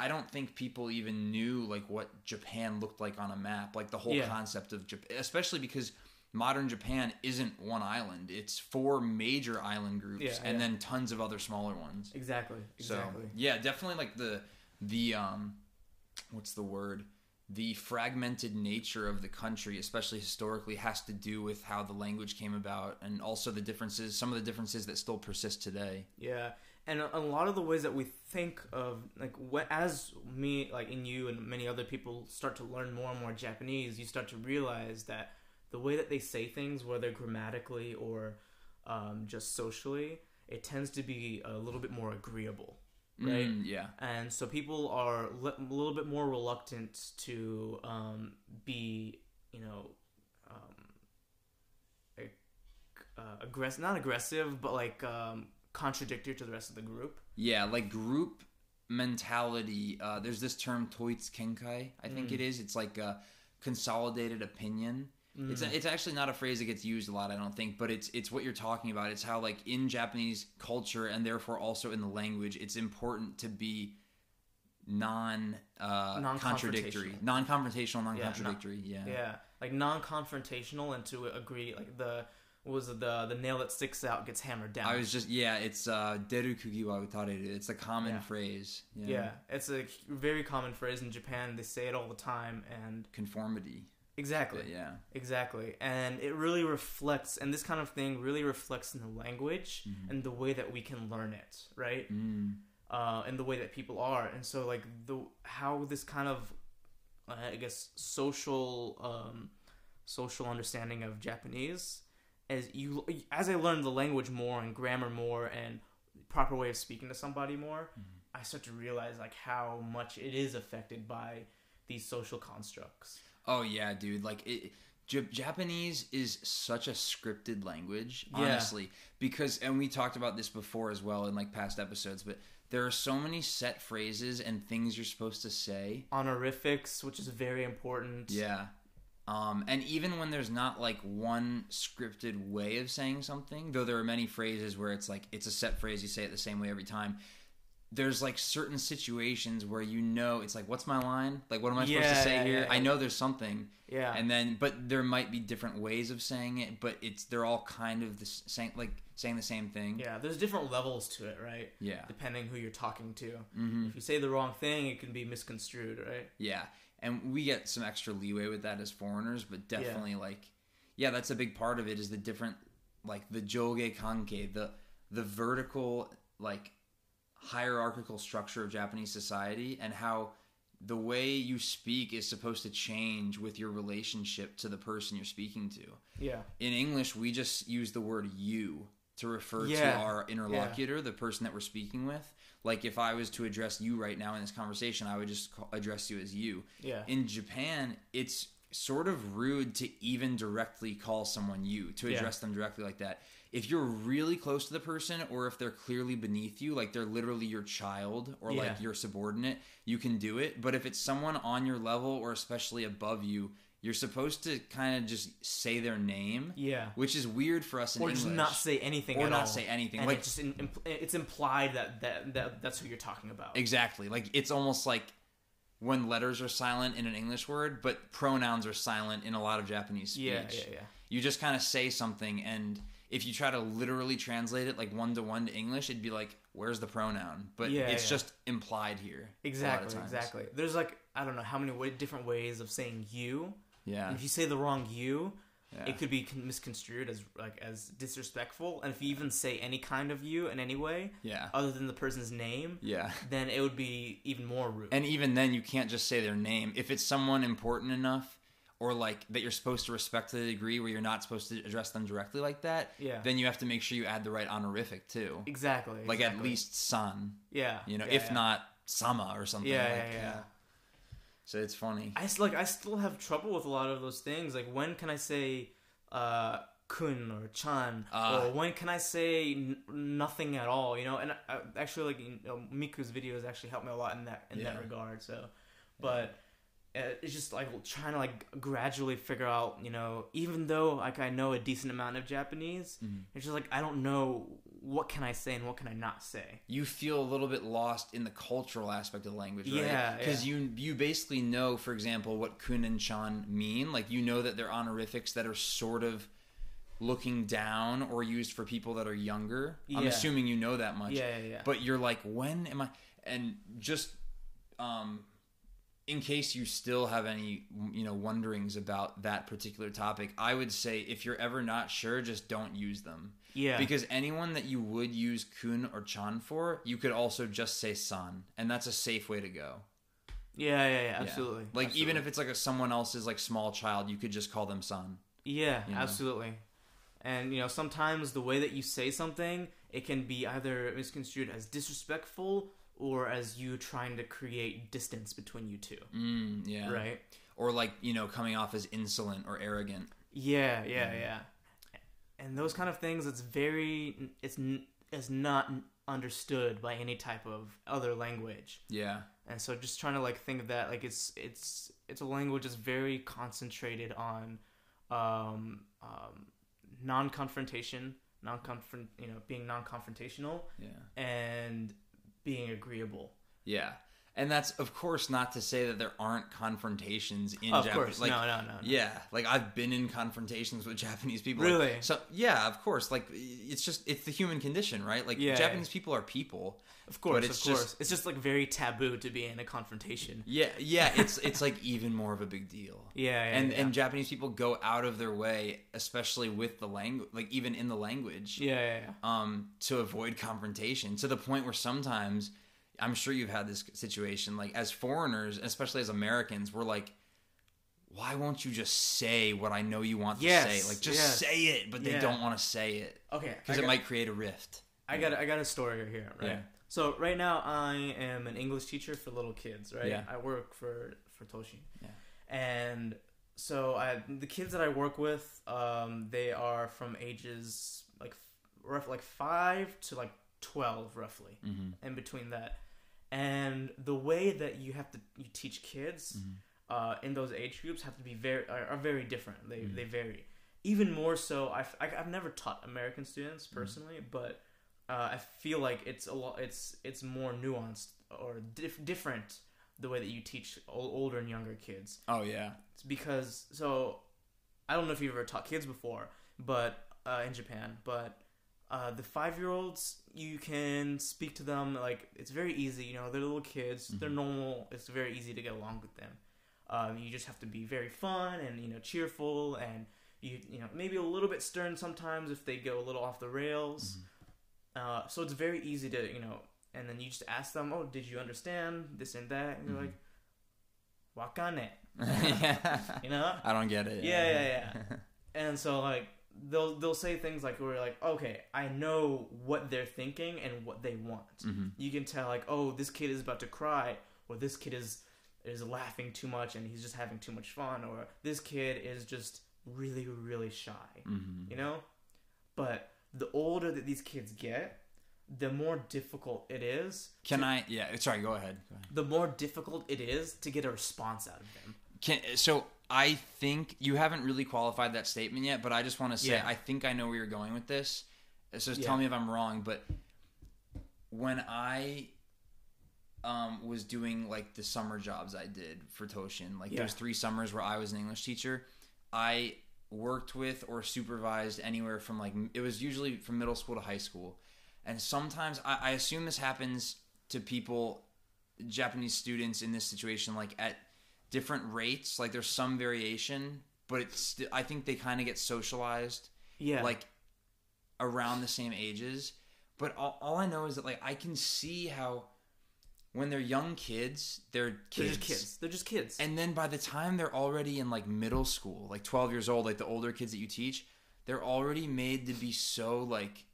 I don't think people even knew like what Japan looked like on a map, like the whole Yeah. concept of Japan, especially because modern Japan isn't one island; it's four major island groups Yeah, and yeah. then tons of other smaller ones. Exactly. Exactly. So yeah, definitely like the the um, what's the word? The fragmented nature of the country, especially historically, has to do with how the language came about, and also the differences, some of the differences that still persist today. Yeah, and a, lot of the ways that we think of like what as me like in you and many other people start to learn more and more Japanese, you start to realize that the way that they say things, whether grammatically or um, just socially, it tends to be a little bit more agreeable, right? Mm, yeah, and so people are li- a little bit more reluctant to um, be, you know, um, ag- uh, aggressive, not aggressive, but like um, contradictory to the rest of the group. yeah, like group mentality. Uh, there's this term "toitsu kenkai," I think Mm. it is. It's like a consolidated opinion. It's Mm. it's actually not a phrase that gets used a lot, I don't think, but it's it's what you're talking about. It's how like in Japanese culture and therefore also in the language, it's important to be non uh, contradictory, Non-confrontational. non confrontational, non Yeah, contradictory. Yeah, Yeah, like non-confrontational and to agree. Like the was it, the the nail that sticks out gets hammered down. I was just yeah, it's uh, deru kugi wa utareru. It's a common Yeah. phrase. Yeah. yeah, it's a very common phrase in Japan. They say it all the time, and conformity. Exactly. Yeah, Exactly. And it really reflects, and this kind of thing really reflects in the language and the way that we can learn it, right? mm. Uh, and the way that people are. And so, like, the how this kind of, uh, I guess, social, um, social understanding of Japanese, as you, as I learned the language more and grammar more and proper way of speaking to somebody more, I start to realize like how much it is affected by these social constructs. Oh yeah, dude. Like it, J- Japanese is such a scripted language, Yeah. honestly. Because and we talked about this before as well in like past episodes, but there are so many set phrases and things you're supposed to say. honorifics, which is very important. Yeah. Um, and even when there's not like one scripted way of saying something, though there are many phrases where it's like it's a set phrase, you say it the same way every time. There's like certain situations where you know it's like, what's my line? Like, what am I supposed to say yeah, here? yeah. I know there's something, Yeah. and then but there might be different ways of saying it, but it's they're all kind of the same, like saying the same thing. yeah, there's different levels to it, right? Yeah. Depending who you're talking to. hmm If you say the wrong thing, it can be misconstrued, right? Yeah, and we get some extra leeway with that as foreigners, but definitely like, yeah, that's a big part of it is the different, like the joge kankei, the the vertical like hierarchical structure of Japanese society, and how the way you speak is supposed to change with your relationship to the person you're speaking to. Yeah. In English, we just use the word you to refer to our interlocutor, the person that we're speaking with. Like if I was to address you right now in this conversation, I would just call, address you as you. Yeah. In Japan, it's sort of rude to even directly call someone you, to Yeah. address them directly like that. If you're really close to the person or if they're clearly beneath you, like they're literally your child or like your subordinate, you can do it. But if it's someone on your level or especially above you, you're supposed to kind of just say their name, Yeah. which is weird for us in Or English. just not say anything Or not all. say anything. And Like- it just in, impl- it's implied that, that that that's who you're talking about. Exactly. Like it's almost like when letters are silent in an English word, but pronouns are silent in a lot of Japanese speech. Yeah, yeah, yeah. You just kind of say something, and if you try to literally translate it like one to one to English, it'd be like, "Where's the pronoun?" But Yeah, it's yeah. just implied here. a lot of Exactly, exactly. There's like I don't know how many way, different ways of saying you. Yeah. And if you say the wrong you, Yeah. it could be con- misconstrued as like as disrespectful. And if you even say any kind of you in any way Yeah. other than the person's name, Yeah. then it would be even more rude. And even then, you can't just say their name. If it's someone important enough, or like that you're supposed to respect to the degree where you're not supposed to address them directly like that, Yeah. then you have to make sure you add the right honorific too. exactly. Like at least san. Yeah. You know, yeah, if yeah. not sama or something. Yeah, like, yeah, yeah. So it's funny. I like I still have trouble with a lot of those things. Like when can I say uh kun or chan Ah. or when can I say n- nothing at all, you know? And I, I, actually like you know, Miku's videos actually helped me a lot in that in that regard. So but uh, it's just like trying to like gradually figure out, you know, even though like I know a decent amount of Japanese, Mhm. it's just like I don't know what can I say and what can I not say. you feel a little bit lost in the cultural aspect of the language, right? Yeah, Because you you basically know, for example, what kun and chan mean. Like you know that they're honorifics that are sort of looking down or used for people that are younger. I'm assuming you know that much. Yeah, yeah, yeah. But you're like, when am I? And just um, in case you still have any, you know, wonderings about that particular topic, I would say if you're ever not sure, just don't use them. yeah. Because anyone that you would use kun or chan for, you could also just say san, and that's a safe way to go. yeah, yeah, yeah, Yeah. absolutely. Like even if it's like a someone else's like small child, you could just call them san. Yeah, you know? absolutely. And you know, sometimes the way that you say something, it can be either misconstrued as disrespectful or as you trying to create distance between you two. Mm, yeah. Right? Or like you know coming off as insolent or arrogant. Yeah, yeah, Mhm. yeah. And those kind of things, it's very, it's it's not understood by any type of other language. Yeah. and so just trying to like think of that like it's it's it's a language that's very concentrated on um, um, non-confrontation non-confront you know being non-confrontational Yeah. and being agreeable Yeah. And that's of course not to say that there aren't confrontations in of Japanese. course Like, no no no, no. Yeah, like I've been in confrontations with Japanese people. Really? So yeah, of course. Like it's just it's the human condition, right? Like Yeah. Japanese people are people. of course but of it's course just- it's just like very taboo to be in a confrontation Yeah, yeah. It's it's like even more of a big deal. yeah, yeah and yeah. and Japanese people go out of their way, especially with the language, like even in the language, yeah yeah yeah um, to avoid confrontation. To the point where sometimes, I'm sure you've had this situation, like as foreigners, especially as Americans, we're like, why won't you just say what I know you want to Yes, say? Like just yes. say it, but they Yeah. don't want to say it okay because it might create a rift. I got I got a story here, right? Yeah. So right now I am an English teacher for little kids, right? Yeah. I work for for Toshi. Yeah. And so I the kids that I work with, um, they are from ages like rough like five to like twelve, roughly, Mm-hmm. in between that. And the way that you have to you teach kids Mhm. uh, in those age groups have to be very are, are very different. They Mhm. they vary. Even more so, I've I, I've never taught American students Mm-hmm. personally, but uh, I feel like it's a lot. It's it's more nuanced or dif- different the way that you teach ol- older and younger kids. Oh yeah, It's because so I don't know if you've ever taught kids before, but uh, in Japan, but uh, the five year olds you can speak to them like it's very easy. You know, they're little kids, they're Mhm. normal. It's very easy to get along with them. Um, you just have to be very fun and you know cheerful and you you know maybe a little bit stern sometimes if they go a little off the rails. Mhm. Uh, so it's very easy to you know, and then you just ask them, "Oh, did you understand this and that?" And you're Mhm. like, "Wakane," yeah. you know. I don't get it. Yeah, yeah, yeah. And so like they'll they'll say things like we're like, okay, I know what they're thinking and what they want. hmm You can tell like, oh, this kid is about to cry, or this kid is is laughing too much and he's just having too much fun, or this kid is just really really shy. hmm You know? But the older that these kids get, the more difficult it is. Can to- I? Yeah. Sorry. Go ahead. Go ahead. The more difficult it is to get a response out of them. Can, so I think you haven't really qualified that statement yet, but I just want to say Yeah. I think I know where you're going with this. So Yeah. tell me if I'm wrong, but when I um, was doing like the summer jobs I did for Toshin, like Yeah. those three summers where I was an English teacher, I worked with or supervised anywhere from like it was usually from middle school to high school, and sometimes I, I assume this happens to people, Japanese students in this situation, like at different rates. Like there's some variation, but it's st- I think they kind of get socialized Yeah. like around the same ages. But all, all I know is that like I can see how when they're young kids, they're they're just kids. They're just kids. And then by the time they're already in like middle school, like 12 years old, like the older kids that you teach, they're already made to be so like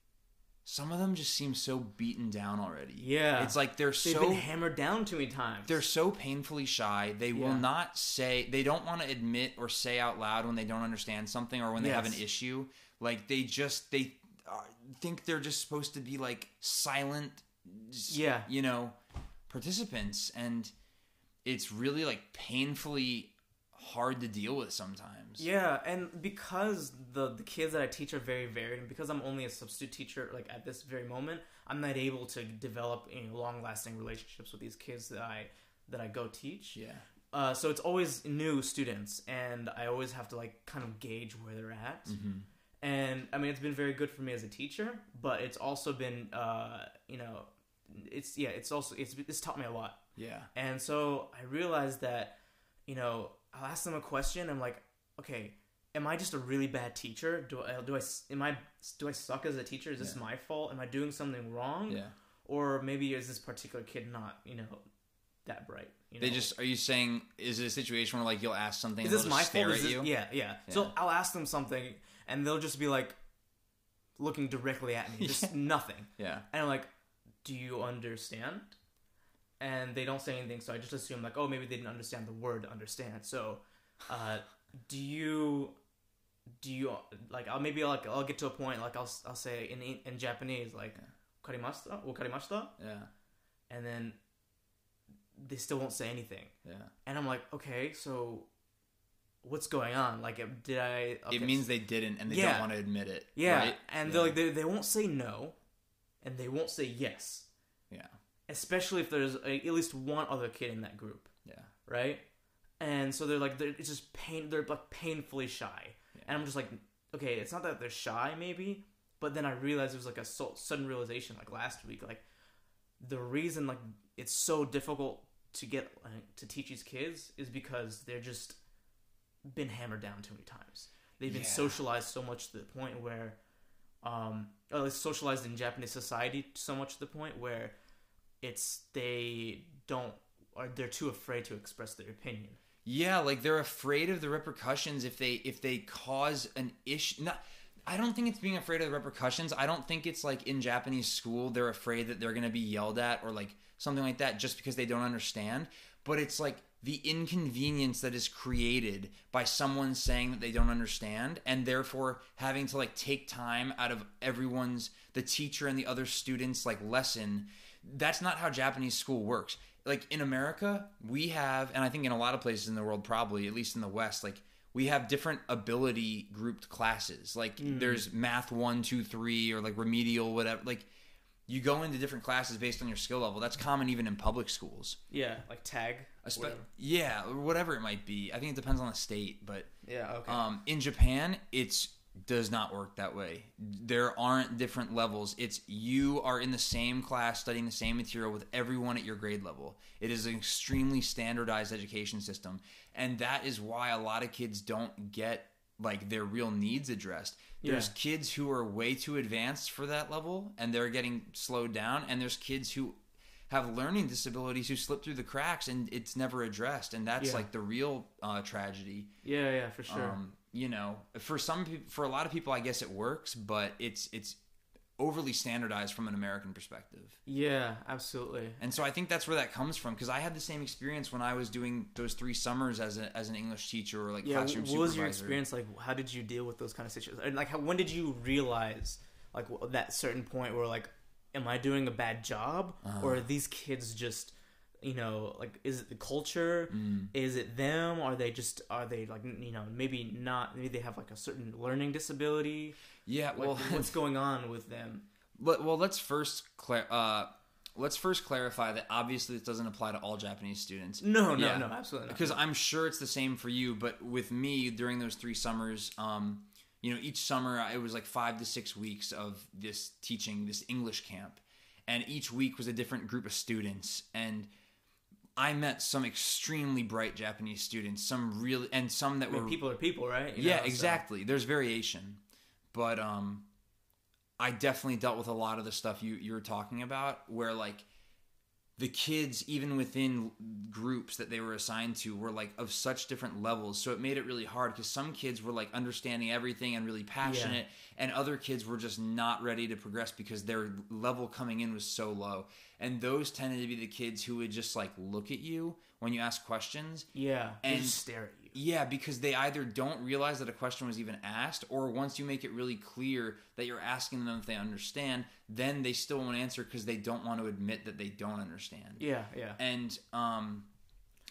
some of them just seem so beaten down already. Yeah. It's like they're They've so been hammered down too many times. they're so painfully shy. They will not say they don't want to admit or say out loud when they don't understand something or when they have an issue. Like they just they uh, think they're just supposed to be like silent Yeah. you know, participants and it's really like painfully hard to deal with sometimes. Yeah, and because the the kids that I teach are very varied, and because I'm only a substitute teacher, like at this very moment, I'm not able to develop you know, long lasting relationships with these kids that I that I go teach. Yeah. Uh, so it's always new students, and I always have to like kind of gauge where they're at. Mhm. And I mean, it's been very good for me as a teacher, but it's also been, uh, you know, it's yeah, it's also it's it's taught me a lot. Yeah. And so I realized that, you know, I'll ask them a question. I'm like, okay, am I just a really bad teacher? Do I do I am I do I suck as a teacher? Is this Yeah. my fault? Am I doing something wrong? Yeah. Or maybe is this particular kid not, you know, that bright? You They just are you saying is it a situation where like you'll ask something is and this my stare fault? At this, you? yeah, yeah, Yeah. So I'll ask them something, and they'll just be like, looking directly at me, just nothing. Yeah. And I'm like, do you understand? And they don't say anything, so I just assume like, oh, maybe they didn't understand the word understand. So, uh, do you, do you like? I'll maybe like I'll get to a point like I'll I'll say in in Japanese like, karimashita, wakarimashita, Yeah. and then they still won't say anything. Yeah. And I'm like, okay, so what's going on? Like, did I? Okay, It means they didn't and they Yeah. don't want to admit it. yeah, right? and Yeah. they're like they, they won't say no, and they won't say yes. Yeah. Especially if there's a, at least one other kid in that group, Yeah. right? And so they're like, they're, it's just pain. They're like painfully shy, and I'm just like, okay, it's not that they're shy, maybe, but then I realized it was like a so, sudden realization, like last week, like the reason like it's so difficult to get like, to teach these kids is because they're just been hammered down too many times. They've been Yeah. socialized so much to the point where, um, or at least socialized in Japanese society so much to the point where it's they don't or they're too afraid to express their opinion. Yeah, like they're afraid of the repercussions if they if they cause an issue. Not, I don't think it's being afraid of the repercussions. I don't think it's like in Japanese school they're afraid that they're going to be yelled at or like something like that just because they don't understand. But it's like the inconvenience that is created by someone saying that they don't understand and therefore having to like take time out of everyone's the teacher and the other students like lesson that's not how Japanese school works. Like in America, we have, and I think in a lot of places in the world, probably at least in the West, like we have different ability grouped classes. Like there's math one, two, three, or like remedial, whatever. Like you go into different classes based on your skill level. That's common even in public schools. Yeah, like tag. Espe- whatever. yeah, whatever it might be. I think it depends on the state, but Yeah. Okay. um, in Japan, it's does not work that way. There aren't different levels. It's you are in the same class studying the same material with everyone at your grade level. It is an extremely standardized education system, and that is why a lot of kids don't get like their real needs addressed. There's Yeah. kids who are way too advanced for that level and they're getting slowed down and there's kids who have learning disabilities who slip through the cracks and it's never addressed and that's Yeah. like the real uh, tragedy yeah, yeah, for sure. um, you know, for some people, for a lot of people, I guess it works, but it's it's overly standardized from an American perspective. yeah, absolutely. And so I think that's where that comes from because I had the same experience when I was doing those three summers as a, as an English teacher or like Yeah. classroom What was your experience like? How did you deal with those kind of situations? And like, how, when did you realize like that certain point where like, am I doing a bad job, Uh-huh. or are these kids just you know like is it the culture Mm. is it them are they just are they like you know maybe not maybe they have like a certain learning disability Yeah, like, well, what's going on with them let, well, let's first clar- uh, let's first clarify that obviously this doesn't apply to all Japanese students. no no Yeah. no absolutely not because I'm sure it's the same for you. But with me during those three summers, um, you know, each summer it was like five to six weeks of this teaching, this English camp, and each week was a different group of students, and I met some extremely bright Japanese students, some really, and some that I mean, were people are people right? You yeah, know, so- exactly. There's variation, but um, I definitely dealt with a lot of the stuff you you were talking about, where like the kids even within groups that they were assigned to were like of such different levels. So it made it really hard because some kids were like understanding everything and really passionate and other kids were just not ready to progress because their level coming in was so low and those tended to be the kids who would just like look at you when you ask questions Yeah, And- stare at you. yeah, because they either don't realize that a question was even asked, or once you make it really clear that you're asking them if they understand, then they still won't answer because they don't want to admit that they don't understand. Yeah, yeah. And um,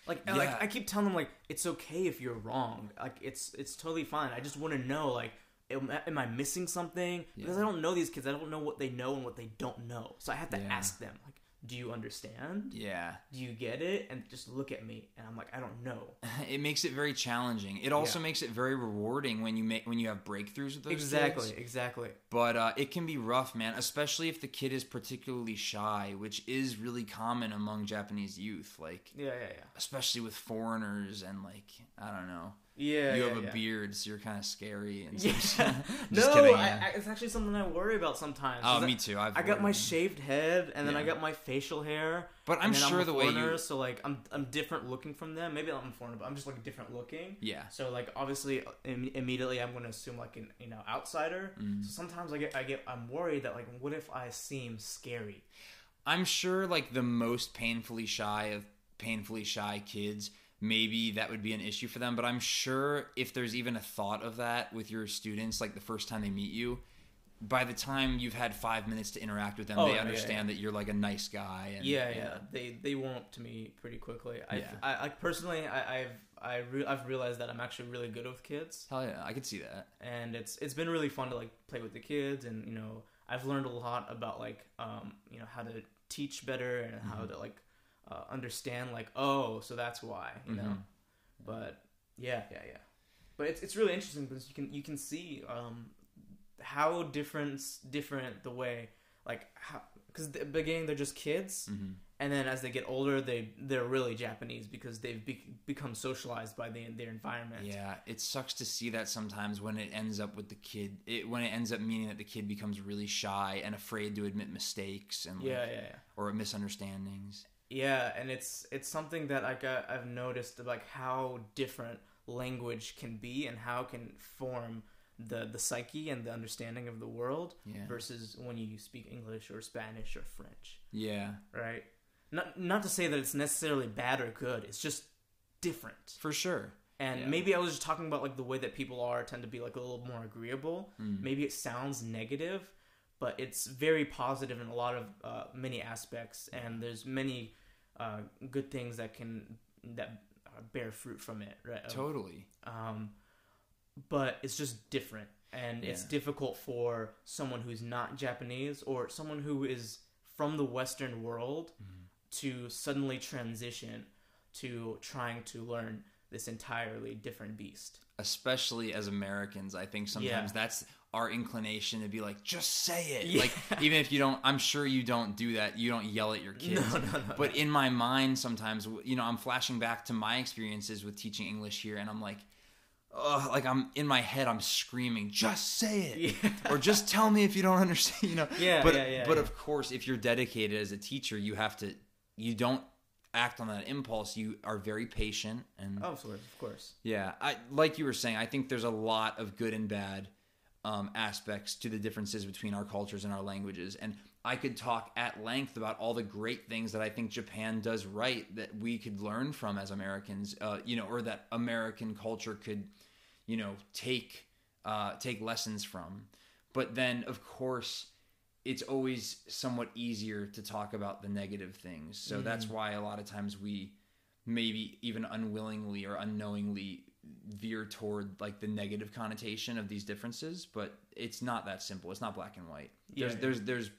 Like, Yeah. like I keep telling them like it's okay if you're wrong. Like it's it's totally fine. I just want to know like am, I missing something? Because I don't know these kids. I don't know what they know and what they don't know. So I have to Yeah. ask them do you understand? yeah, Do you get it? And just look at me and I'm like, I don't know. it makes it very challenging. It also Yeah. makes it very rewarding when you make when you have breakthroughs with those exactly, kids. exactly. But uh, it can be rough, man, especially if the kid is particularly shy, which is really common among Japanese youth. Like, Yeah, yeah, yeah. especially with foreigners and like I don't know. Yeah, you yeah, have a yeah. beard, so you're kind of scary. And Yeah. No, kidding, I, yeah. I, it's actually something I worry about sometimes. oh, me too. I've I got my shaved head, and then I got my facial hair. But I'm sure a the way you, so like I'm I'm different looking from them. Maybe I'm foreigner, but I'm just like different looking. yeah, So like obviously Im- immediately I'm going to assume like an you know outsider. Mm. So sometimes I get I get I'm worried that like what if I seem scary? I'm sure like the most painfully shy of painfully shy kids, maybe that would be an issue for them. But I'm sure if there's even a thought of that with your students, like the first time they meet you. By the time you've had five minutes to interact with them, Oh, they yeah, understand that you're like a nice guy. And, Yeah, yeah. They they warm to me pretty quickly. I Yeah. I like personally I, I've I re- I've realized that I'm actually really good with kids. Hell yeah, I could see that. and it's it's been really fun to like play with the kids and you know I've learned a lot about like um you know how to teach better and Mm-hmm. how to like uh, understand like oh so that's why you know Mhm. but yeah yeah yeah but it's it's really interesting because you can you can see um how different different the way like how because the beginning they're just kids hmm and then as they get older they they're really Japanese because they've be- become socialized by the, their environment Yeah, it sucks to see that sometimes when it ends up with the kid. It, when it ends up meaning that the kid becomes really shy and afraid to admit mistakes and like, yeah yeah yeah or misunderstandings. Yeah, and it's it's something that I got I've noticed like how different language can be and how it can form the the psyche and the understanding of the world Yeah, versus when you speak English or Spanish or French, yeah, right? Not not to say that it's necessarily bad or good. It's just different. for sure. And Yeah. maybe I was just talking about like the way that people are tend to be like a little more agreeable. Mm. Maybe it sounds negative, but it's very positive in a lot of uh, many aspects, and there's many uh, good things that can that uh, bear fruit from it, right? Totally. Um, but it's just different, and it's difficult for someone who's not Japanese or someone who is from the Western world Mm-hmm. to suddenly transition to trying to learn this entirely different beast. Especially as Americans, I think sometimes Yeah. that's our inclination to be like, just say it. Yeah. Like, even if you don't, I'm sure you don't do that. You don't yell at your kids. No, no, no. But in my mind, sometimes, you know, I'm flashing back to my experiences with teaching English here, and I'm like, oh, like I'm in my head, I'm screaming, just say it. Yeah. or just tell me if you don't understand you know Yeah, but yeah, yeah, but of course if you're dedicated as a teacher you have to you don't act on that impulse you are very patient and Oh, of course, of course. yeah i like you were saying i think there's a lot of good and bad um, aspects to the differences between our cultures and our languages. And i could talk at length about all the great things that i think japan does right that we could learn from as americans uh, you know or that american culture could you know take uh, take lessons from. But then of course it's always somewhat easier to talk about the negative things. So that's why a lot of times we maybe even unwillingly or unknowingly veer toward like the negative connotation of these differences but it's not that simple it's not black and white Yeah, there's yeah. there's there's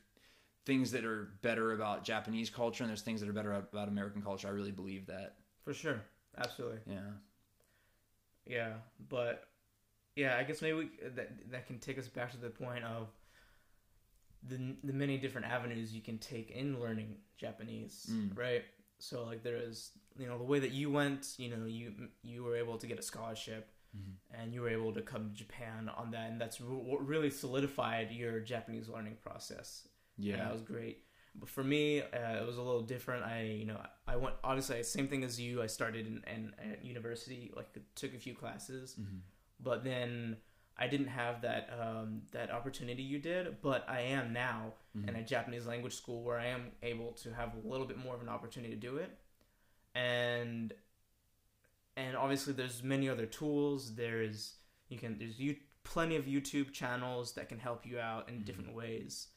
things that are better about japanese culture and there's things that are better about american culture i really believe that For sure. Absolutely. yeah Yeah, but yeah, I guess maybe we, that that can take us back to the point of the the many different avenues you can take in learning Japanese, Mm. right? So like there is, you know, the way that you went, you know, you you were able to get a scholarship Mhm. and you were able to come to Japan on that and that's re- what really solidified your Japanese learning process. And yeah that was great. But for me, uh, it was a little different. I, you know, I went obviously same thing as you. I started in, in at university, like took a few classes, Mm-hmm. but then I didn't have that um, that opportunity you did. But I am now Mhm. in a Japanese language school where I am able to have a little bit more of an opportunity to do it, and and obviously there's many other tools. There's you can there's you plenty of YouTube channels that can help you out in Mhm. different ways.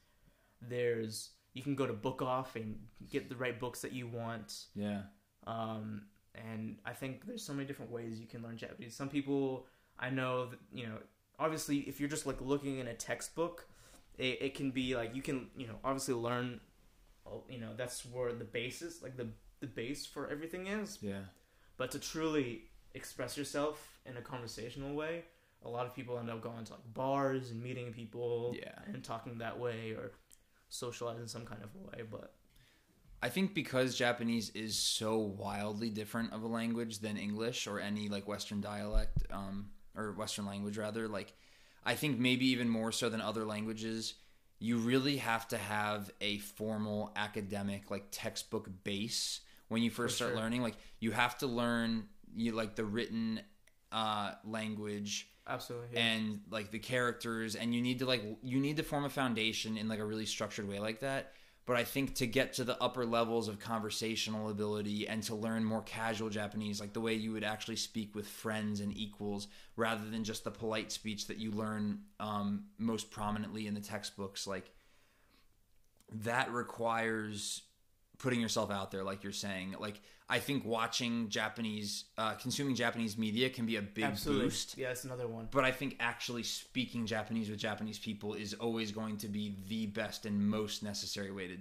There's you can go to Book Off and get the right books that you want. Yeah. Um, and I think there's so many different ways you can learn Japanese. Some people I know that you know obviously if you're just like looking in a textbook, it, it can be like you can you know obviously learn. You know that's where the basis like the the base for everything is Yeah. but to truly express yourself in a conversational way a lot of people end up going to like bars and meeting people Yeah. and talking that way or socializing some kind of way but I think because Japanese is so wildly different of a language than English or any like Western dialect, um, or Western language rather, like I think maybe even more so than other languages, you really have to have a formal academic like textbook base when you first For start sure. learning. Like you have to learn you like the written uh, language absolutely yeah. and like the characters and you need to like you need to form a foundation in like a really structured way like that but i think to get to the upper levels of conversational ability and to learn more casual japanese like the way you would actually speak with friends and equals rather than just the polite speech that you learn um, most prominently in the textbooks like that requires putting yourself out there like you're saying like i think watching japanese uh, consuming japanese media can be a big absolutely boost yeah that's another one but I think actually speaking Japanese with Japanese people is always going to be the best and most necessary way to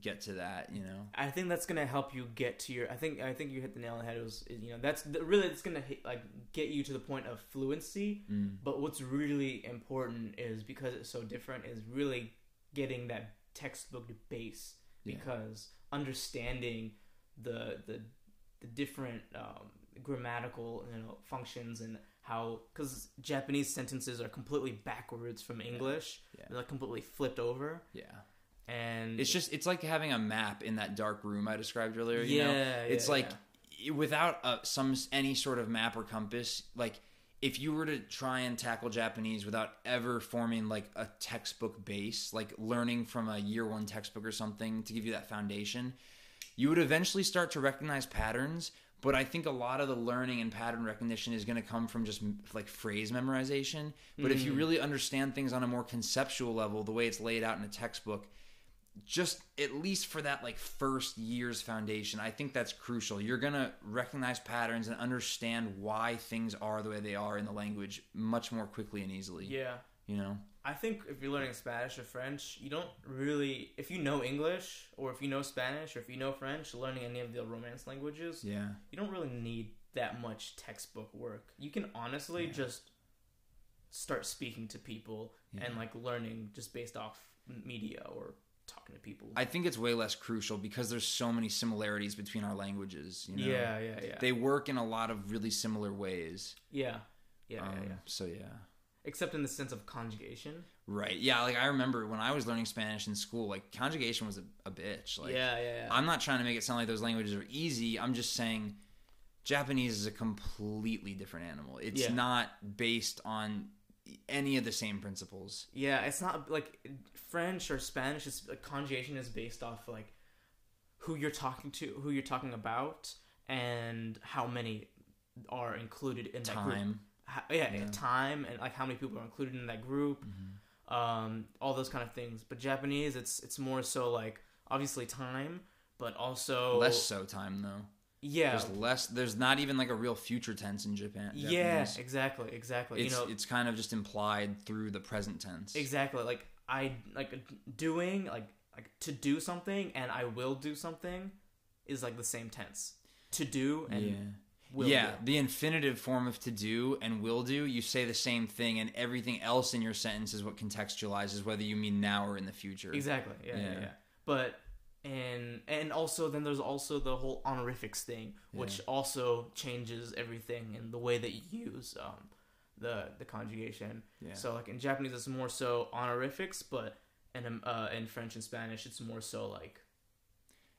get to that, you know. i think that's gonna help you get to your i think i think you hit the nail on the head it was you know that's the, really it's gonna hit, like get you to the point of fluency Mm. But what's really important is because it's so different is really getting that textbook base Yeah. Understanding the the the different um, grammatical you know functions and how because Japanese sentences are completely backwards from English Yeah. they're like completely flipped over Yeah. and It's just it's like having a map in that dark room I described earlier, you yeah, know. yeah It's like yeah. without uh, some any sort of map or compass, like if you were to try and tackle Japanese without ever forming like a textbook base, like learning from a year one textbook or something to give you that foundation, you would eventually start to recognize patterns. But I think a lot of the learning and pattern recognition is going to come from just like phrase memorization. But if you Mm. really understand things on a more conceptual level, the way it's laid out in a textbook, just at least for that like first year's foundation i think that's crucial you're gonna recognize patterns and understand why things are the way they are in the language much more quickly and easily yeah you know I think if you're learning Spanish or French, you don't really, if you know English or if you know Spanish or if you know French, learning any of the Romance languages, yeah you don't really need that much textbook work. You can honestly Yeah. just start speaking to people Yeah. and like learning just based off media or talking to people. i think it's way less crucial because there's so many similarities between our languages you know yeah, yeah, yeah. they work in a lot of really similar ways yeah. Yeah, Um, yeah, yeah. so yeah Except in the sense of conjugation. right yeah like i remember when i was learning spanish in school like conjugation was a, a bitch like yeah, yeah, yeah. I'm not trying to make it sound like those languages are easy. I'm just saying Japanese is a completely different animal. It's Yeah. not based on any of the same principles. Yeah, it's not like French or Spanish. Is like, conjugation is based off like who you're talking to, who you're talking about, and how many are included in that group. Time. Ha- yeah, Yeah. time and like how many people are included in that group. Um, all those kind of things. But Japanese, it's it's more so like obviously time, but also Less so time though. Yeah, There's less. There's not even like a real future tense in Japan. yeah, exactly, exactly. It's you know, it's kind of just implied through the present tense. Exactly. Like I like doing like like to do something and I will do something is like the same tense. To do and yeah. will yeah, do. the infinitive form of to do and will do, you say the same thing, and everything else in your sentence is what contextualizes whether you mean now or in the future. Exactly. Yeah, yeah, Yeah. yeah. But and and also then there's also the whole honorifics thing, which Yeah. also changes everything in the way that you use um the the conjugation. Yeah. So like in Japanese it's more so honorifics, but and um, uh, in French and Spanish, it's more so like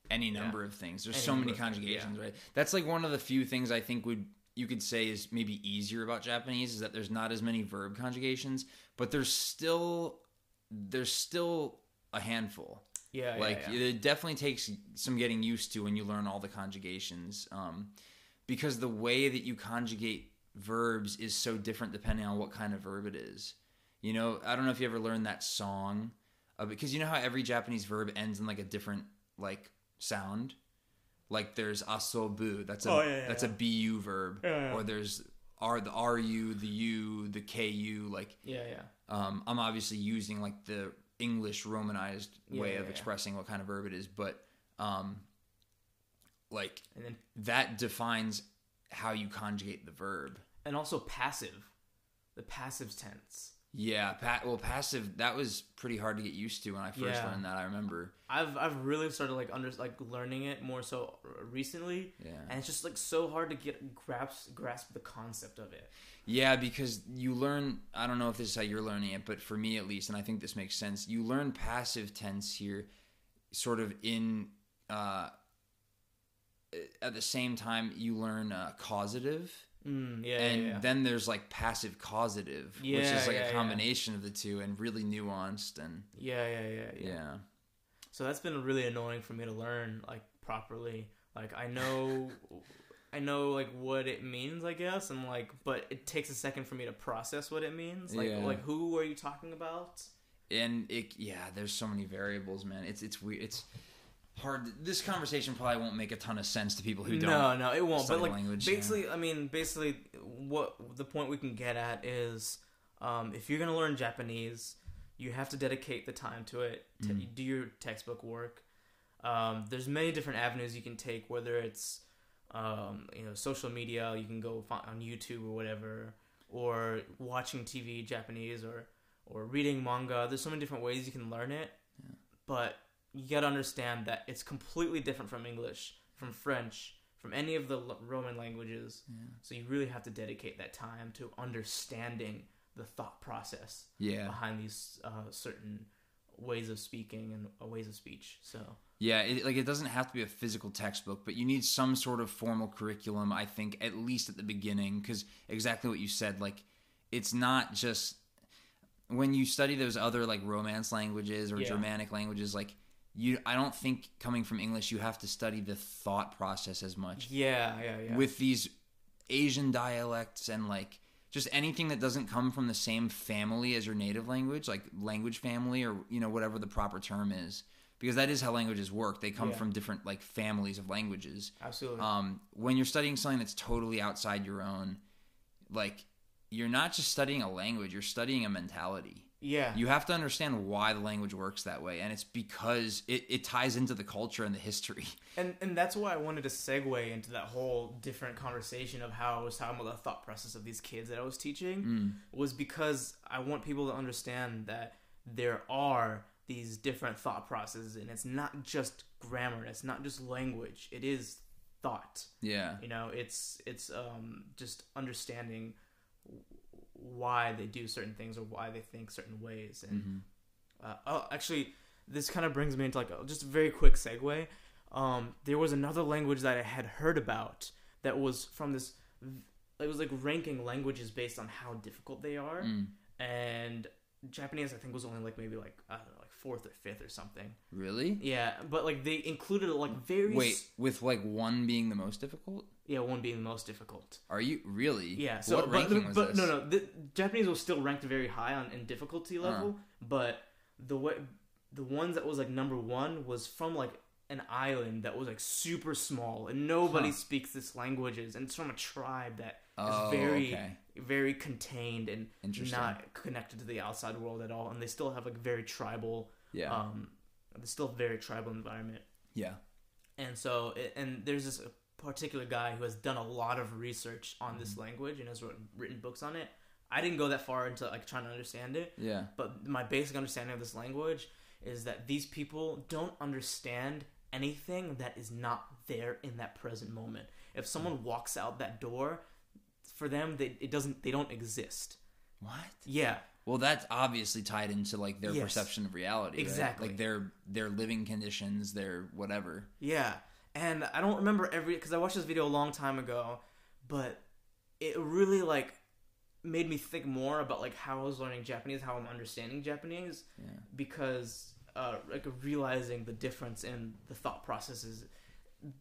any Yeah. number of things. There's Any so many number of things, conjugations, right? That's like one of the few things I think would you could say is maybe easier about Japanese is that there's not as many verb conjugations, but there's still there's still a handful. Yeah, yeah, like yeah. it definitely takes some getting used to when you learn all the conjugations um, because the way that you conjugate verbs is so different depending on what kind of verb it is you know i don't know if you ever learned that song uh, because you know how every japanese verb ends in like a different like sound like there's asobu that's a Oh, yeah, yeah, that's yeah. a bu verb Yeah, yeah. or there's are the ru the u the ku like yeah, yeah. um, I'm obviously using like the English romanized Yeah, way yeah, of yeah. expressing what kind of verb it is, but um, like And then that defines how you conjugate the verb. and also passive, the passive tense. Yeah, pa- well, passive that was pretty hard to get used to when I first learned that. I remember. I've I've really started like under like learning it more so recently, Yeah, and it's just like so hard to get grasp grasp the concept of it. Yeah, because you learn. I don't know if this is how you're learning it, but for me at least, and I think this makes sense. You learn passive tense here, sort of in. Uh, at the same time, you learn uh, causative. Mm, yeah, and yeah, yeah. then there's like passive causative which is like a combination of the two and really nuanced and yeah, yeah, yeah, yeah. yeah So that's been really annoying for me to learn like properly. Like I know I know like what it means, I guess, and like but it takes a second for me to process what it means. Like Yeah. like who are you talking about? and it yeah there's so many variables man it's it's weird it's hard this conversation probably won't make a ton of sense to people who don't no, no, it won't. But like language, yeah. basically, I mean, basically, what the point we can get at is, um, if you're gonna learn Japanese, you have to dedicate the time to it. Mm. do your textbook work. Um, there's many different avenues you can take, whether it's um, you know social media, you can go find on YouTube or whatever, or watching TV Japanese or or reading manga. There's so many different ways you can learn it, but you got to understand that it's completely different from English, from French, from any of the l- Roman languages. So you really have to dedicate that time to understanding the thought process yeah behind these uh, certain ways of speaking and ways of speech. So yeah it, like it doesn't have to be a physical textbook but you need some sort of formal curriculum i think at least at the beginning because exactly what you said like it's not just when you study those other like romance languages or Yeah. germanic languages like you i don't think coming from english you have to study the thought process as much yeah, yeah, yeah. with these asian dialects and like just anything that doesn't come from the same family as your native language like language family or you know whatever the proper term is because that is how languages work they come Yeah. from different like families of languages absolutely. um, when you're studying something that's totally outside your own like you're not just studying a language you're studying a mentality yeah, you have to understand why the language works that way and it's because it, it ties into the culture and the history and and that's why I wanted to segue into that whole different conversation of how I was talking about the thought process of these kids that I was teaching Mm. was because I want people to understand that there are these different thought processes and it's not just grammar, it's not just language, it is thought. yeah You know, it's it's um just understanding why they do certain things or why they think certain ways and Mhm. uh, oh, actually, this kind of brings me into like a, just a very quick segue. Um, there was another language that I had heard about that was from this. It was like ranking languages based on how difficult they are, Mm. and Japanese I think was only like maybe like I don't know like fourth or fifth or something. really Yeah, but like they included like very Wait, with like one being the most difficult? Yeah one being the most difficult. Are you really? Yeah, so what but, but this? no no the Japanese was still ranked very high on in difficulty level, but the way the ones that was like number one was from like an island that was like super small and nobody Huh. speaks this languages and it's from a tribe that is Oh, very okay. very contained and not connected to the outside world at all and they still have like very tribal Yeah. um they still have very tribal environment yeah. and so, it- and there's this particular guy who has done a lot of research on this Mm-hmm. language and has written, written books on it. I didn't go that far into like trying to understand it, Yeah. but my basic understanding of this language is that these people don't understand anything that is not there in that present moment. If someone walks out that door, for them, they, it doesn't. They don't exist. What? Yeah, Well, that's obviously tied into like their Yes. perception of reality. right? Exactly. Like their their living conditions, their whatever. Yeah, and I don't remember every because I watched this video a long time ago, but it really like made me think more about like how I was learning Japanese, how I'm understanding Japanese, Yeah. because uh, like realizing the difference in the thought processes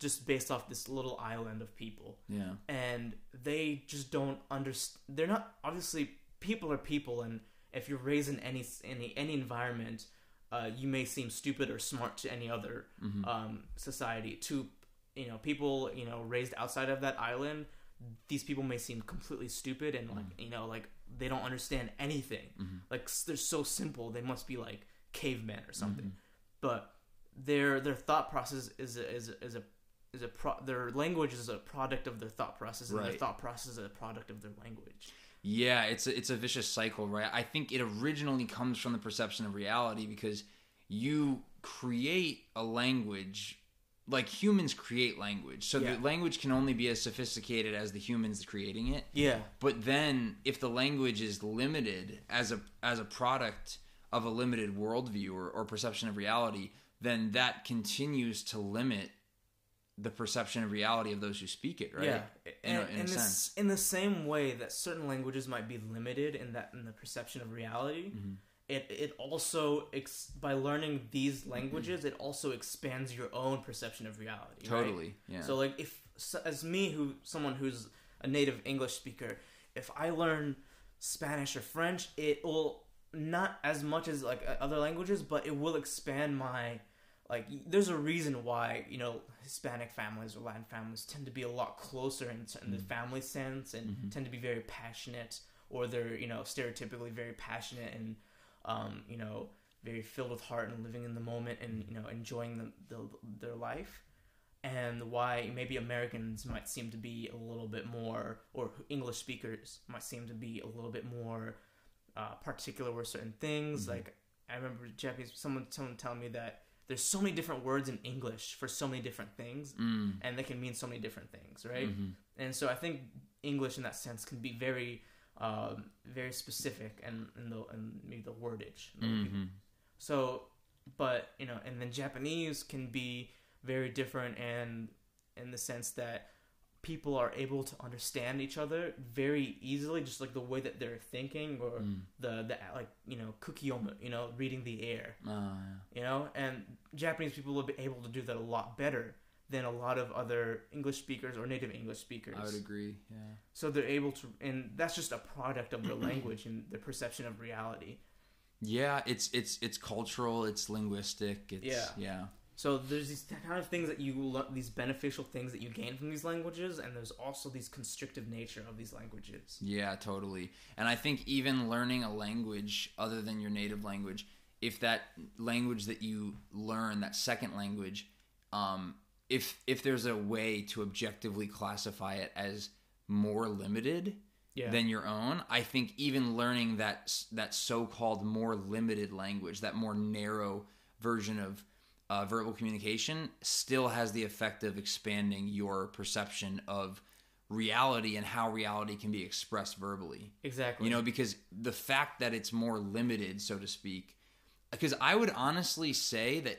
just based off this little island of people Yeah. and they just don't understand they're not obviously people are people and if you're raised in any any any environment uh, you may seem stupid or smart to any other Mm-hmm. um, society. To you know people you know raised outside of that island these people may seem completely stupid and like you know like they don't understand anything. Like they're so simple they must be like cavemen or something. But their their thought process is a, is a, is a is a pro- their language is a product of their thought process and their thought process is a product of their language Yeah, it's a, it's a vicious cycle, right? I think it originally comes from the perception of reality because you create a language like humans create language. So Yeah. the language can only be as sophisticated as the humans creating it. yeah But then if the language is limited as a as a product of a limited worldview or, or perception of reality, then that continues to limit the perception of reality of those who speak it, right? Yeah, In and in a in, this, in the same way that certain languages might be limited in that in the perception of reality, Mm-hmm. it it also ex- by learning these languages, it also expands your own perception of reality. right? Totally. Yeah. So like if so- as me who someone who's a native English speaker, if I learn Spanish or French, it will not as much as like other languages, but it will expand my like there's a reason why you know Hispanic families or Latin families tend to be a lot closer in, in the family sense and tend to be very passionate or they're you know stereotypically very passionate and um, you know very filled with heart and living in the moment and you know enjoying the, the, their life. And why maybe Americans might seem to be a little bit more or English speakers might seem to be a little bit more uh, particular with certain things. Like I remember Japanese someone someone telling me that there's so many different words in English for so many different things, Mm. and they can mean so many different things, right? Mhm. And so I think English in that sense can be very, um, very specific and in the and maybe the wordage. Mhm. So, but you know, and then Japanese can be very different, and in the sense that people are able to understand each other very easily, just like the way that they're thinking, or Mm. the the like you know kukiyomu, you know, reading the air, Ah, you know, and Japanese people will be able to do that a lot better than a lot of other English speakers or native English speakers. I would agree. Yeah. So they're able to, and that's just a product of their language and their perception of reality. Yeah, it's it's it's cultural, it's linguistic, it's Yeah. yeah. So there's these kind of things that you learn, these beneficial things that you gain from these languages, and there's also these constrictive nature of these languages. Yeah, totally. And I think even learning a language other than your native language, if that language that you learn, that second language, um, if if there's a way to objectively classify it as more limited Yeah. than your own, I think even learning that that so-called more limited language, that more narrow version of uh, verbal communication, still has the effect of expanding your perception of reality and how reality can be expressed verbally. exactly. You know, because the fact that it's more limited, so to speak, because I would honestly say that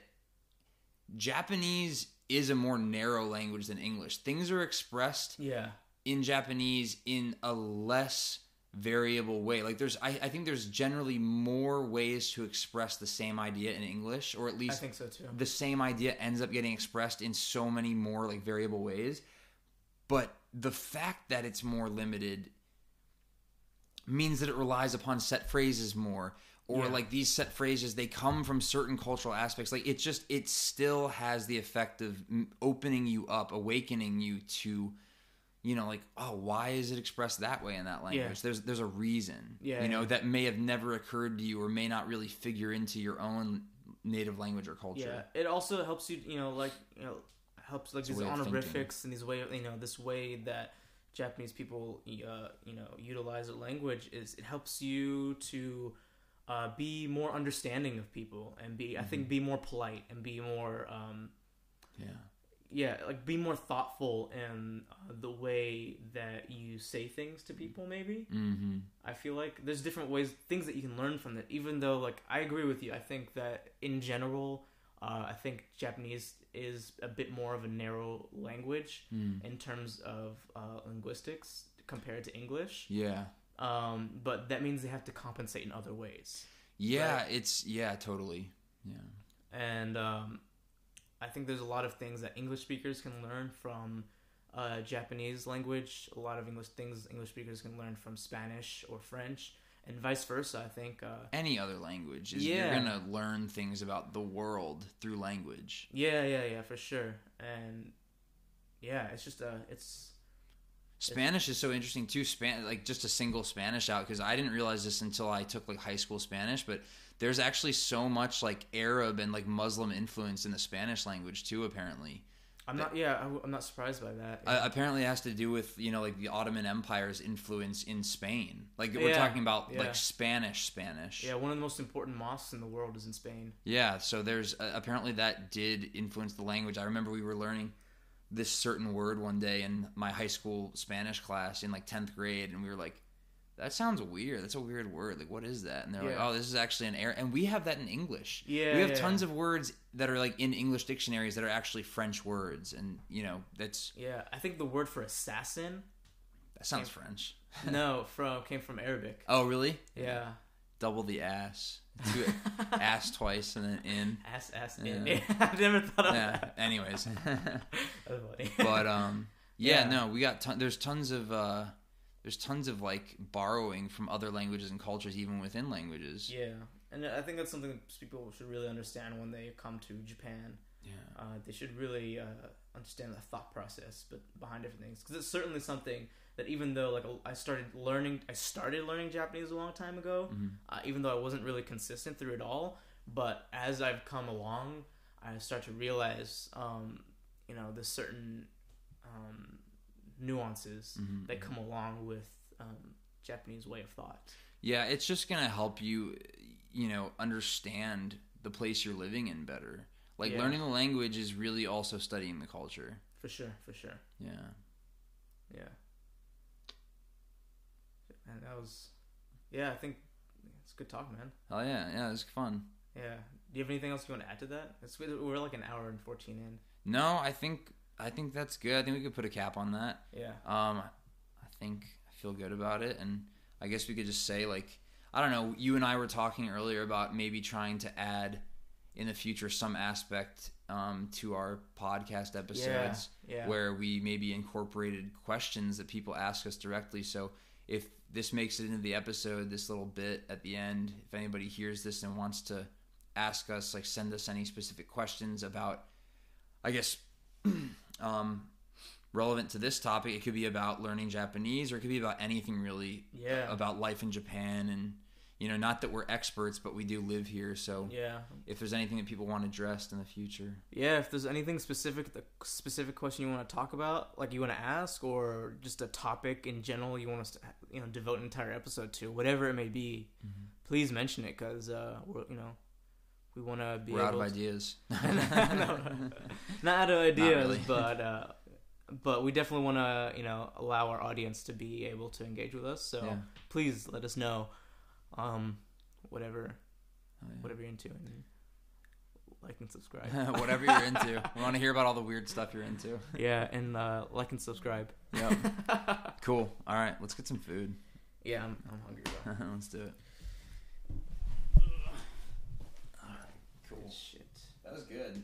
Japanese is a more narrow language than English. Things are expressed Yeah. in Japanese in a less variable way. Like there's I, I think there's generally more ways to express the same idea in English, or at I least think so too. the same idea ends up getting expressed in so many more like variable ways. But the fact that it's more limited means that it relies upon set phrases more or Yeah. like these set phrases they come from certain cultural aspects like it just it still has the effect of opening you up awakening you to you know like oh why is it expressed that way in that language there's there's a reason Yeah, you know yeah. that may have never occurred to you or may not really figure into your own native language or culture Yeah. It also helps you, you know, like you know, helps like a these honorifics and these way, you know, this way that Japanese people, uh, you know, utilize the language is it helps you to uh, be more understanding of people and be, I think, Mm-hmm. be more polite and be more, um, yeah yeah, like be more thoughtful in uh, the way that you say things to people. Maybe Mm-hmm. I feel like there's different ways, things that you can learn from that. Even though, like, I agree with you. I think that in general, uh, I think Japanese is a bit more of a narrow language Mm. in terms of uh, linguistics compared to English. Yeah. Um, but that means they have to compensate in other ways. Yeah, it's yeah, totally. Yeah. and um, I think there's a lot of things that English speakers can learn from uh, Japanese language. A lot of English things English speakers can learn from Spanish or French, and vice versa. I think. Uh, Any other language is Yeah. you're gonna learn things about the world through language. yeah, yeah, yeah, for sure. And yeah, it's just uh, it's Spanish is so interesting too. Span like just a single Spanish out because I didn't realize this until I took like high school Spanish, but there's actually so much like Arab and like Muslim influence in the Spanish language too. Apparently, I'm not yeah I, am not surprised by that. uh, apparently it has to do with you know like the Ottoman Empire's influence in Spain. Like we're talking about yeah. like Spanish Spanish. yeah, one of the most important mosques in the world is in Spain. Yeah, so there's uh, apparently that did influence the language. I remember we were learning this certain word one day in my high school Spanish class in like 10th grade and we were like that sounds weird. That's a weird word. Like what is that? And they're like, "Oh, this is actually an error." And we have that in English. Yeah, We have yeah. tons of words that are like in English dictionaries that are actually French words and, you know, that's Yeah, I think the word for assassin that sounds French. no from came from Arabic. Oh, really? Yeah, Double the ass. Two, ass twice and then in. ass ass Yeah. in. I've never thought of Yeah. that. Anyways. But um yeah, Yeah. no we got ton- there's tons of uh there's tons of like borrowing from other languages and cultures even within languages Yeah, and I think that's something that people should really understand when they come to Japan. yeah Uh, they should really uh, understand the thought process, but behind different things, because it's certainly something that even though like I started learning, I started learning Japanese a long time ago. Mhm. Uh, even though I wasn't really consistent through it all, but as I've come along, I start to realize, um, you know, there's certain um, nuances Mhm. that come along with um, Japanese way of thought. yeah it's just gonna help you you know understand the place you're living in better like Yeah. learning the language is really also studying the culture For sure, for sure. yeah Yeah. And that was, yeah, I think it's good talk, man. oh yeah yeah it's fun Yeah. Do you have anything else you want to add to that? It's we're like an hour and fourteen in. no i think i think that's good i think we could put a cap on that Yeah. Um, I think I feel good about it, and I guess we could just say like I don't know. You and I were talking earlier about maybe trying to add in the future some aspect um, to our podcast episodes Yeah. where we maybe incorporated questions that people ask us directly. So if this makes it into the episode, this little bit at the end, if anybody hears this and wants to ask us, like send us any specific questions about, I guess, um, relevant to this topic, it could be about learning Japanese or it could be about anything really Yeah. about life in Japan and you know not that we're experts but we do live here so Yeah. if there's anything that people want addressed in the future Yeah. If there's anything specific, the specific question you want to talk about, like you want to ask, or just a topic in general you want us to, you know, devote an entire episode to, whatever it may be, Mm-hmm. please mention it because uh, we're, you know, we want to be we're out of to- ideas no, not out of ideas, really. but uh, but we definitely want to you know allow our audience to be able to engage with us. So Yeah. please let us know, um, whatever Oh, yeah. whatever you're into, and like and subscribe. whatever you're into we want to hear about all the weird stuff you're into yeah, and uh, like and subscribe. yep cool all right let's get some food Yeah, I'm, I'm hungry. Let's do it Shit. that was good.